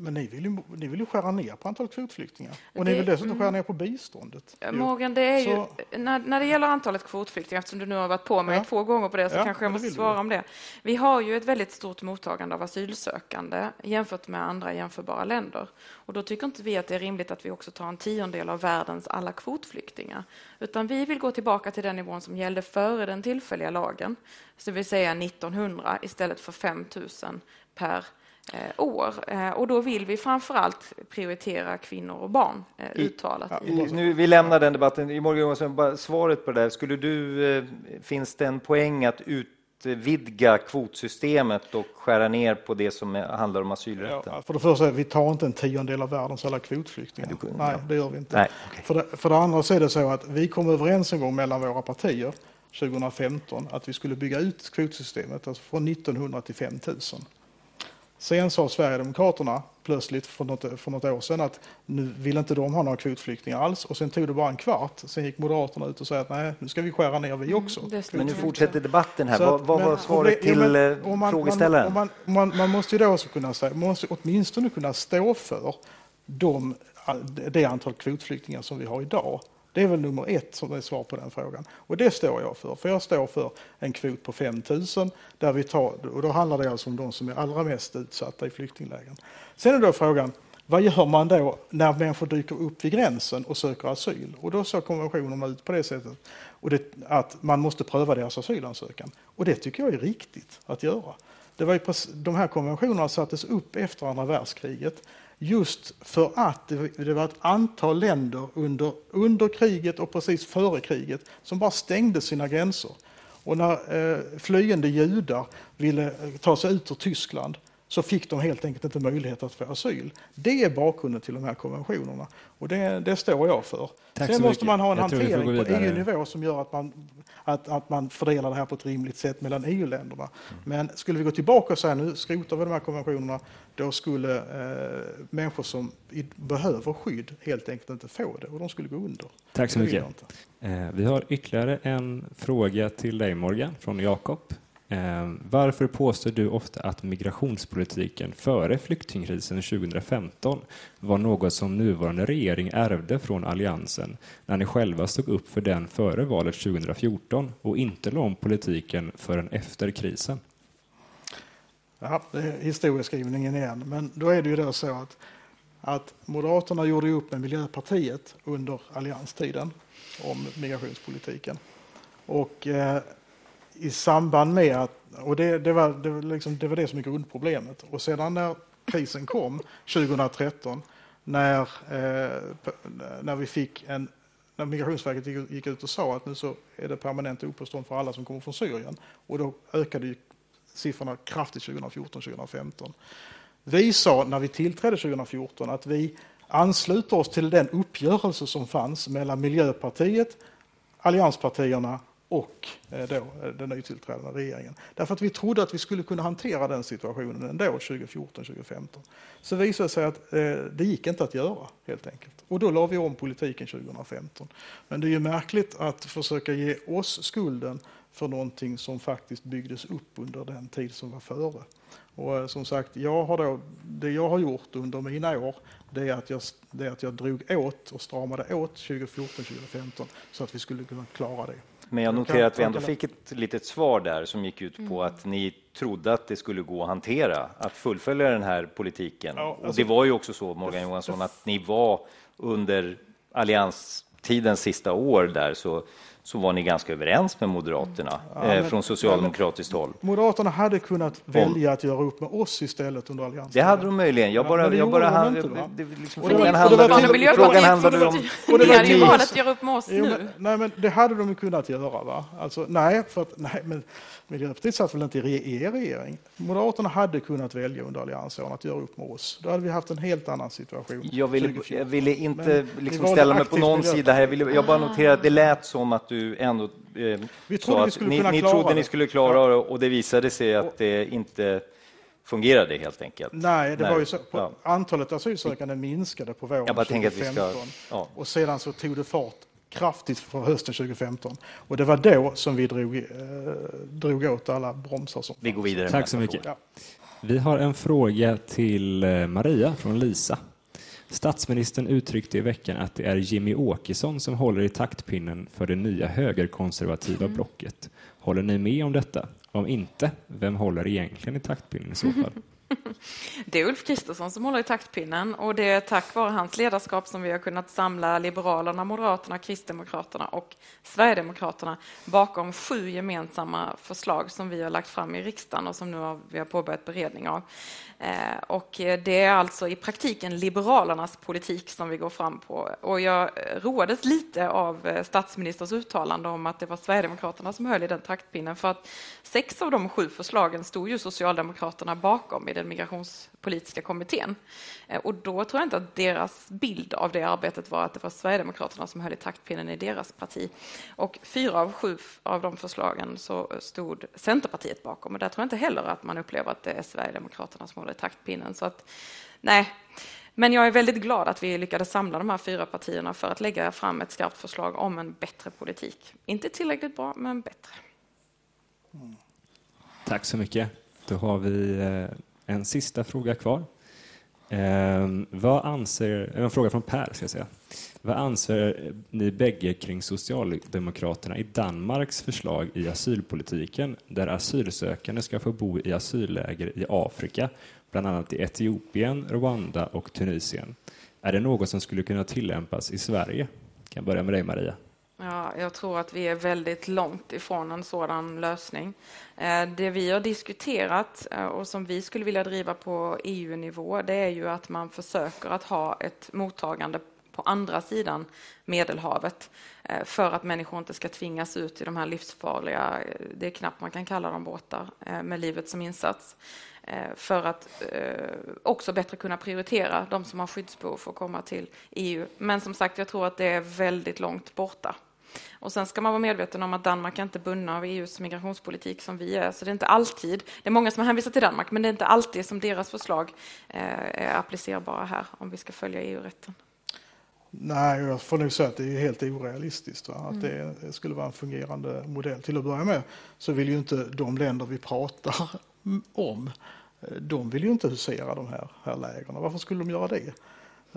Men ni vill, ju, ni vill ju skära ner på antalet kvotflyktingar och det, ni vill dessutom mm. skära ner på biståndet. Morgan, det är så, ju, när, när det gäller antalet kvotflyktingar, eftersom du nu har varit på mig ja. två gånger på det, så ja, kanske jag måste svara du. om det. Vi har ju ett väldigt stort mottagande av asylsökande jämfört med andra jämförbara länder. Och då tycker inte vi att det är rimligt att vi också tar en tiondel av världens alla kvotflyktingar. Utan vi vill gå tillbaka till den nivån som gällde före den tillfälliga lagen, så vill säga 1900 istället för 5 000 per år. Eh, och då vill vi framför allt prioritera kvinnor och barn eh, uttalat. I, nu, vi lämnar den debatten. I Morgan Johansson, bara svaret på det där. Skulle du, finns det en poäng att ut utvidga kvotsystemet och skära ner på det som handlar om asylrätten? Ja, för det första, vi tar inte en tiondel av världens alla kvotflyktingar. Ja, Nej, ja. det gör vi inte. Nej, okej. för, det, för det andra så är det så att vi kom överens en gång mellan våra partier 2015 att vi skulle bygga ut kvotsystemet alltså från 1900 till 5000. Sen sa Sverigedemokraterna plötsligt för något, för något år sedan att nu vill inte de ha några kvotflyktingar alls och sen tog det bara en kvart. Sen gick Moderaterna ut och sa att nej, nu ska vi skära ner vi också. det stämmer. Men nu fortsätter debatten här. Så Vad, vad var men- svaret ja, till men- eh, man- frågeställaren? Man, man, man måste ju då också kunna säga, man måste åtminstone kunna stå för de, det antal kvotflyktingar som vi har idag. Det är väl nummer ett som är svar på den frågan. Och det står jag för. För jag står för en kvot på 5 000 där vi tar, och då handlar det alltså om de som är allra mest utsatta i flyktinglägren. Sen är då frågan, vad gör man då när människor dyker upp vid gränsen och söker asyl? Och då såg konventionerna ut på det sättet och det, att man måste pröva deras asylansökan. Och det tycker jag är riktigt att göra. Det var ju precis, de här konventionerna sattes upp efter andra världskriget just för att det, var ett antal länder under, under kriget och precis före kriget som bara stängde sina gränser. Och när eh, flyende judar ville eh, ta sig ut ur Tyskland så fick de helt enkelt inte möjlighet att få asyl. Det är bakgrunden till de här konventionerna och det, det står jag för. Tack Sen måste man ha en Jag hantering på. EU-nivå som gör att man, att, att man fördelar det här på ett rimligt sätt mellan EU-länderna. Mm. Men skulle vi gå tillbaka och säga nu skrotar vi de här konventionerna, då skulle eh, människor som i, behöver skydd helt enkelt inte få det och de skulle gå under. Tack så mycket. Eh, Vi har ytterligare en fråga till dig Morgan från Jakob. Eh, Varför påstår du ofta att migrationspolitiken före flyktingkrisen 2015 var något som nuvarande regering ärvde från Alliansen när ni själva stod upp för den före valet 2014 och inte la om politiken förrän efter krisen? Ja, det är historieskrivningen igen. Men då är det ju då så att, att Moderaterna gjorde upp med Miljöpartiet under allianstiden om migrationspolitiken. Och eh, i samband med att, och det, det, var, det, var liksom, det var det som är grundproblemet. Och sedan när krisen kom 2013, när, eh, när vi fick en när Migrationsverket gick, gick ut och sa att nu så är det permanent uppehållstillstånd för alla som kommer från Syrien. Och då ökade ju siffrorna kraftigt 2014-2015. Vi sa när vi tillträdde 2014 att vi ansluter oss till den uppgörelse som fanns mellan Miljöpartiet, allianspartierna och eh, då, eh, den nytillträdande regeringen. Därför att vi trodde att vi skulle kunna hantera den situationen ändå 2014-2015. Så visade det sig att eh, det gick inte att göra helt enkelt. Och då la vi om politiken 2015. Men det är ju märkligt att försöka ge oss skulden för någonting som faktiskt byggdes upp under den tid som var före. Och som sagt, jag har då, det jag har gjort under mina år, det är att jag, det är att jag drog åt och stramade åt 2014-2015 så att vi skulle kunna klara det. Men jag noterar att vi ändå fick ett litet svar där som gick ut på att ni trodde att det skulle gå att hantera, att fullfölja den här politiken. Ja, och alltså- det var ju också så, Morgan Johansson, att ni var under allianstidens sista år där så, så var ni ganska överens med Moderaterna Ja, eh, men- från socialdemokratiskt håll. Moderaterna hade kunnat välja att göra upp med oss istället under Det allianstiden. hade de möjligen. Jag Ja, bara... men det jag bara hand- inte, va? det, liksom, Och det frågan det handlade, om- frågan handlade om... Och det hade ju valt att göra upp med oss Jo, nu. men, nej, men det hade de ju kunnat göra. Va? Alltså, nej, för att, nej, men Miljöpartiet satt väl inte i er regering? Moderaterna hade kunnat välja under alliansåren att göra upp med oss. Då hade vi haft en helt annan situation. Jag ville, 2014. jag ville inte liksom ställa mig på någon sida här. Jag, ville, jag bara noterar att det lät som att du ändå eh, Vi trodde vi att skulle ni, kunna ni klara trodde det. ni skulle klara det och det visade sig att det inte fungerade helt enkelt. Nej, det Nej, var ju så. ja. Antalet asylsökande minskade på våren Jag bara tänker att vi 2015. ska... Ja. Och sedan så tog det fart kraftigt för hösten 2015. Och det var då som vi drog, eh, drog åt alla bromsar som Vi går vidare. Tack så mycket. Ja. Vi har en fråga till eh, Maria från Lisa. Statsministern uttryckte i veckan att det är Jimmy Åkesson som håller i taktpinnen för det nya högerkonservativa blocket. Håller ni med om detta? Om inte, vem håller egentligen i taktpinnen i så fall? Det är Ulf Kristersson som håller i taktpinnen och det är tack vare hans ledarskap som vi har kunnat samla Liberalerna, Moderaterna, Kristdemokraterna och Sverigedemokraterna bakom sju gemensamma förslag som vi har lagt fram i riksdagen och som nu har, vi har påbörjat beredning av. Eh, och det är alltså i praktiken Liberalernas politik som vi går fram på. Och jag roades lite av eh, statsministerns uttalande om att det var Sverigedemokraterna som höll i den taktpinnen för att sex av de sju förslagen stod ju Socialdemokraterna bakom i den migrations politiska kommittén. Eh, och då tror jag inte att deras bild av det arbetet var att det var Sverigedemokraterna som höll i taktpinnen i deras parti. Och fyra av sju av de förslagen så stod Centerpartiet bakom och där tror jag inte heller att man upplever att det är Sverigedemokraterna som håller i taktpinnen. Så att, nej. Men jag är väldigt glad att vi lyckades samla de här fyra partierna för att lägga fram ett skarpt förslag om en bättre politik. Inte tillräckligt bra, men bättre. Mm. Tack så mycket. Då har vi eh, en sista fråga kvar. Eh, vad anser, en fråga från Per, ska jag säga. Vad anser ni bägge kring Socialdemokraterna i Danmarks förslag i asylpolitiken där asylsökande ska få bo i asylläger i Afrika, bland annat i Etiopien, Rwanda och Tunisien? Är det något som skulle kunna tillämpas i Sverige? Jag kan börja med dig, Maria. Ja, jag tror att vi är väldigt långt ifrån en sådan lösning. Eh, det vi har diskuterat eh, och som vi skulle vilja driva på EU-nivå, det är ju att man försöker att ha ett mottagande på andra sidan Medelhavet eh, för att människor inte ska tvingas ut i de här livsfarliga, det är knappt man kan kalla dem båtar, med livet som insats. För att också bättre kunna prioritera de som har skyddsbehov för att komma till EU. Men som sagt, jag tror att det är väldigt långt borta. Och sen ska man vara medveten om att Danmark är inte bundna av EUs migrationspolitik som vi är. Så det är inte alltid, det är många som hänvisar till Danmark, men det är inte alltid som deras förslag eh, är applicerbara här om vi ska följa EU-rätten. Nej, jag får nog säga att det är helt orealistiskt. Va? Att mm. det skulle vara en fungerande modell. Till att börja med så vill ju inte de länder vi pratar om, de vill ju inte husera de här, här lägren. Varför skulle de göra det?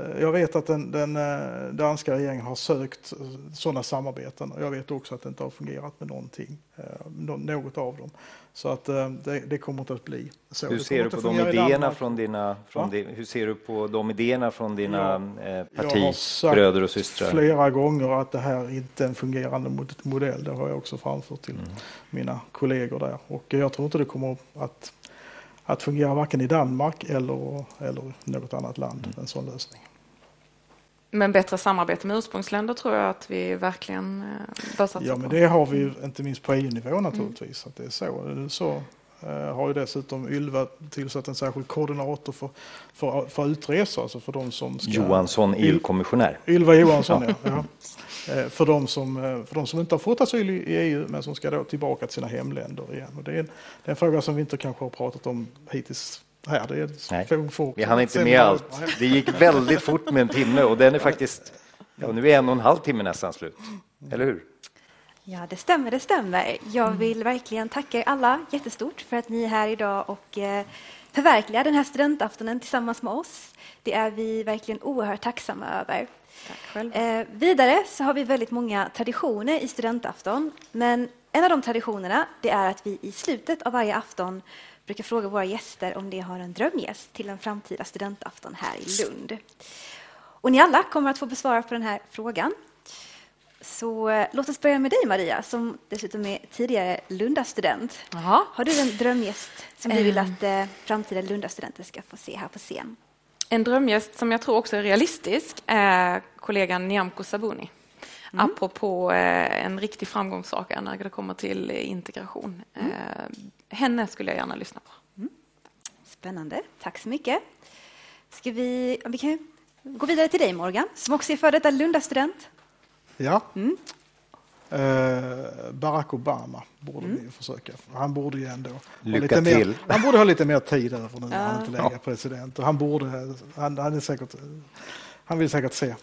Eh, jag vet att den, den eh, danska regeringen har sökt eh, sådana samarbeten och jag vet också att det inte har fungerat med någonting, något av dem. Så att det, det kommer inte att bli så. Hur ser, du på de idéerna från dina, från di, hur ser du på de idéerna från dina ja, partibröder och systrar? Jag har sagt flera gånger att det här inte är en fungerande modell. Det har jag också framfört till mm. mina kollegor där och jag tror inte det kommer att att fungera varken i Danmark eller, eller något annat land, mm. en sån lösning. Men bättre samarbete med ursprungsländer tror jag att vi verkligen eh, bör satsa Ja, men det har vi inte minst på EU-nivå naturligtvis. Mm. Att det är så. Nu så eh, har ju dessutom Ylva tillsatt en särskild koordinator för, för, för utresor, alltså för de som ska... Johansson, EU-kommissionär. Ylva Johansson, ja. ja. Eh, för de, som, för de som inte har fått asyl i EU men som ska då tillbaka till sina hemländer igen. Och det, är en, det är en fråga som vi inte kanske har pratat om hittills här. Det är Nej, vi hann inte med allt. Det gick väldigt fort med en timme och den är faktiskt, ja, nu är en och en halv timme nästan slut. Eller hur? Ja, det stämmer, det stämmer. Jag vill verkligen tacka er alla jättestort för att ni är här idag och eh, förverkligar den här studentaftonen tillsammans med oss. Det är vi verkligen oerhört tacksamma över. Eh, vidare så har vi väldigt många traditioner i studentafton. Men en av de traditionerna det är att vi i slutet av varje afton brukar fråga våra gäster om de har en drömgäst till en framtida studentafton här i Lund. Och ni alla kommer att få besvara på den här frågan. Så eh, låt oss börja med dig Maria, som dessutom är tidigare Lundastudent. Har du en drömgäst som du vill eh. att eh, framtida Lundastudenter ska få se här på scen? En drömgäst som jag tror också är realistisk är kollegan Nyamko Sabuni. Mm. Apropå eh, en riktig framgångssaka när det kommer till integration. Mm. Eh, henne skulle jag gärna lyssna på. Mm. Spännande. Tack så mycket. Ska vi, vi kan gå vidare till dig Morgan, som också är före detta Lundastudent. Ja. Mm. Eh, Barack Obama borde mm. vi försöka. Han borde ju ändå Lycka ha lite till. Mer, han borde ha lite mer tid över nu när ja. han inte längre är president. Och han, borde, han, han, är säkert, han vill säkert se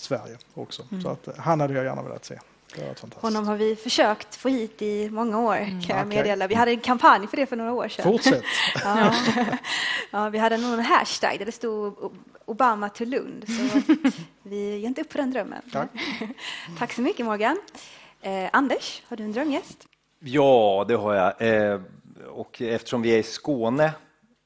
Sverige också. Mm. Så att, eh, han hade jag gärna velat se. Honom har vi försökt få hit i många år mm. kan jag meddela. Vi hade en kampanj för det för några år sedan. Fortsätt! ja. ja, vi hade någon hashtag där det stod Obama till Lund. Så vi ger inte upp på den drömmen. Tack, Tack så mycket Morgan. Eh, Anders, har du en drömgäst? Ja, det har jag. Eh, och eftersom vi är i Skåne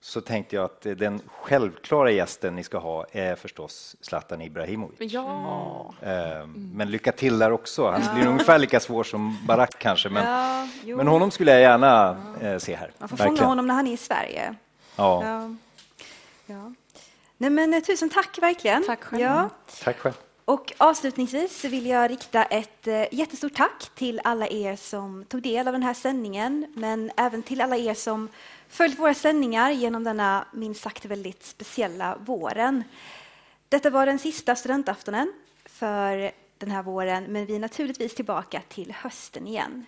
så tänkte jag att den självklara gästen ni ska ha är förstås Zlatan Ibrahimovic. Ja. Eh, Men lycka till där också. Han blir ungefär lika svår som Barack kanske, men, Ja, men honom skulle jag gärna eh, se här. Man får fånga Verkligen. honom när han är i Sverige. Ja, Ja. Ja. Nej, men, eh, tusen tack verkligen. Tack själv. Ja. tack själv. Och avslutningsvis vill jag rikta ett jättestort tack till alla er som tog del av den här sändningen, men även till alla er som följt våra sändningar genom denna minst sagt väldigt speciella våren. Detta var den sista studentaftonen för den här våren, men vi är naturligtvis tillbaka till hösten igen.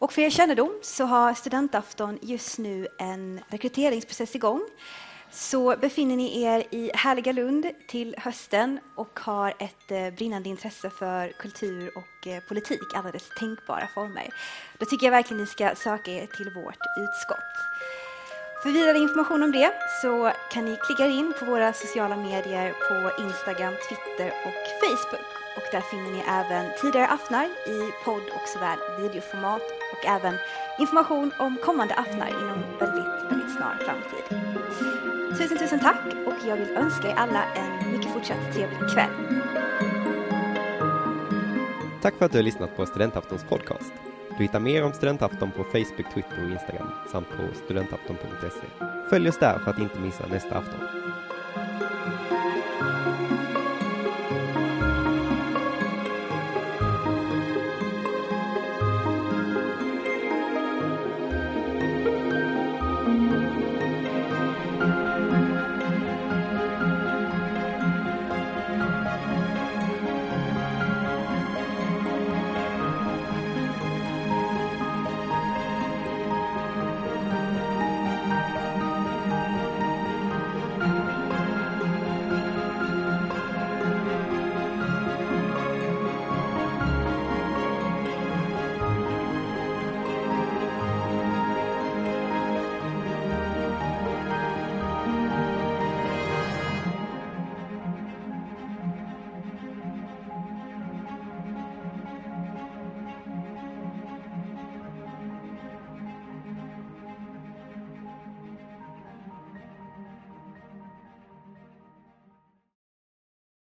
Och för er kännedom så har Studentafton just nu en rekryteringsprocess igång. Så befinner ni er i härliga Lund till hösten och har ett eh, brinnande intresse för kultur och eh, politik, alla dess tänkbara former, då tycker jag verkligen ni ska söka er till vårt utskott. För vidare information om det så kan ni klicka in på våra sociala medier på Instagram, Twitter och Facebook. Och där finner ni även tidigare aftnar i podd och såväl videoformat och även information om kommande aftnar inom väldigt, väldigt snar framtid. Tusen, tusen tack och jag vill önska er alla en mycket fortsatt trevlig kväll. Tack för att du har lyssnat på Studentaftons podcast. Du hittar mer om Studentafton på Facebook, Twitter och Instagram samt på studentafton.se. Följ oss där för att inte missa nästa afton.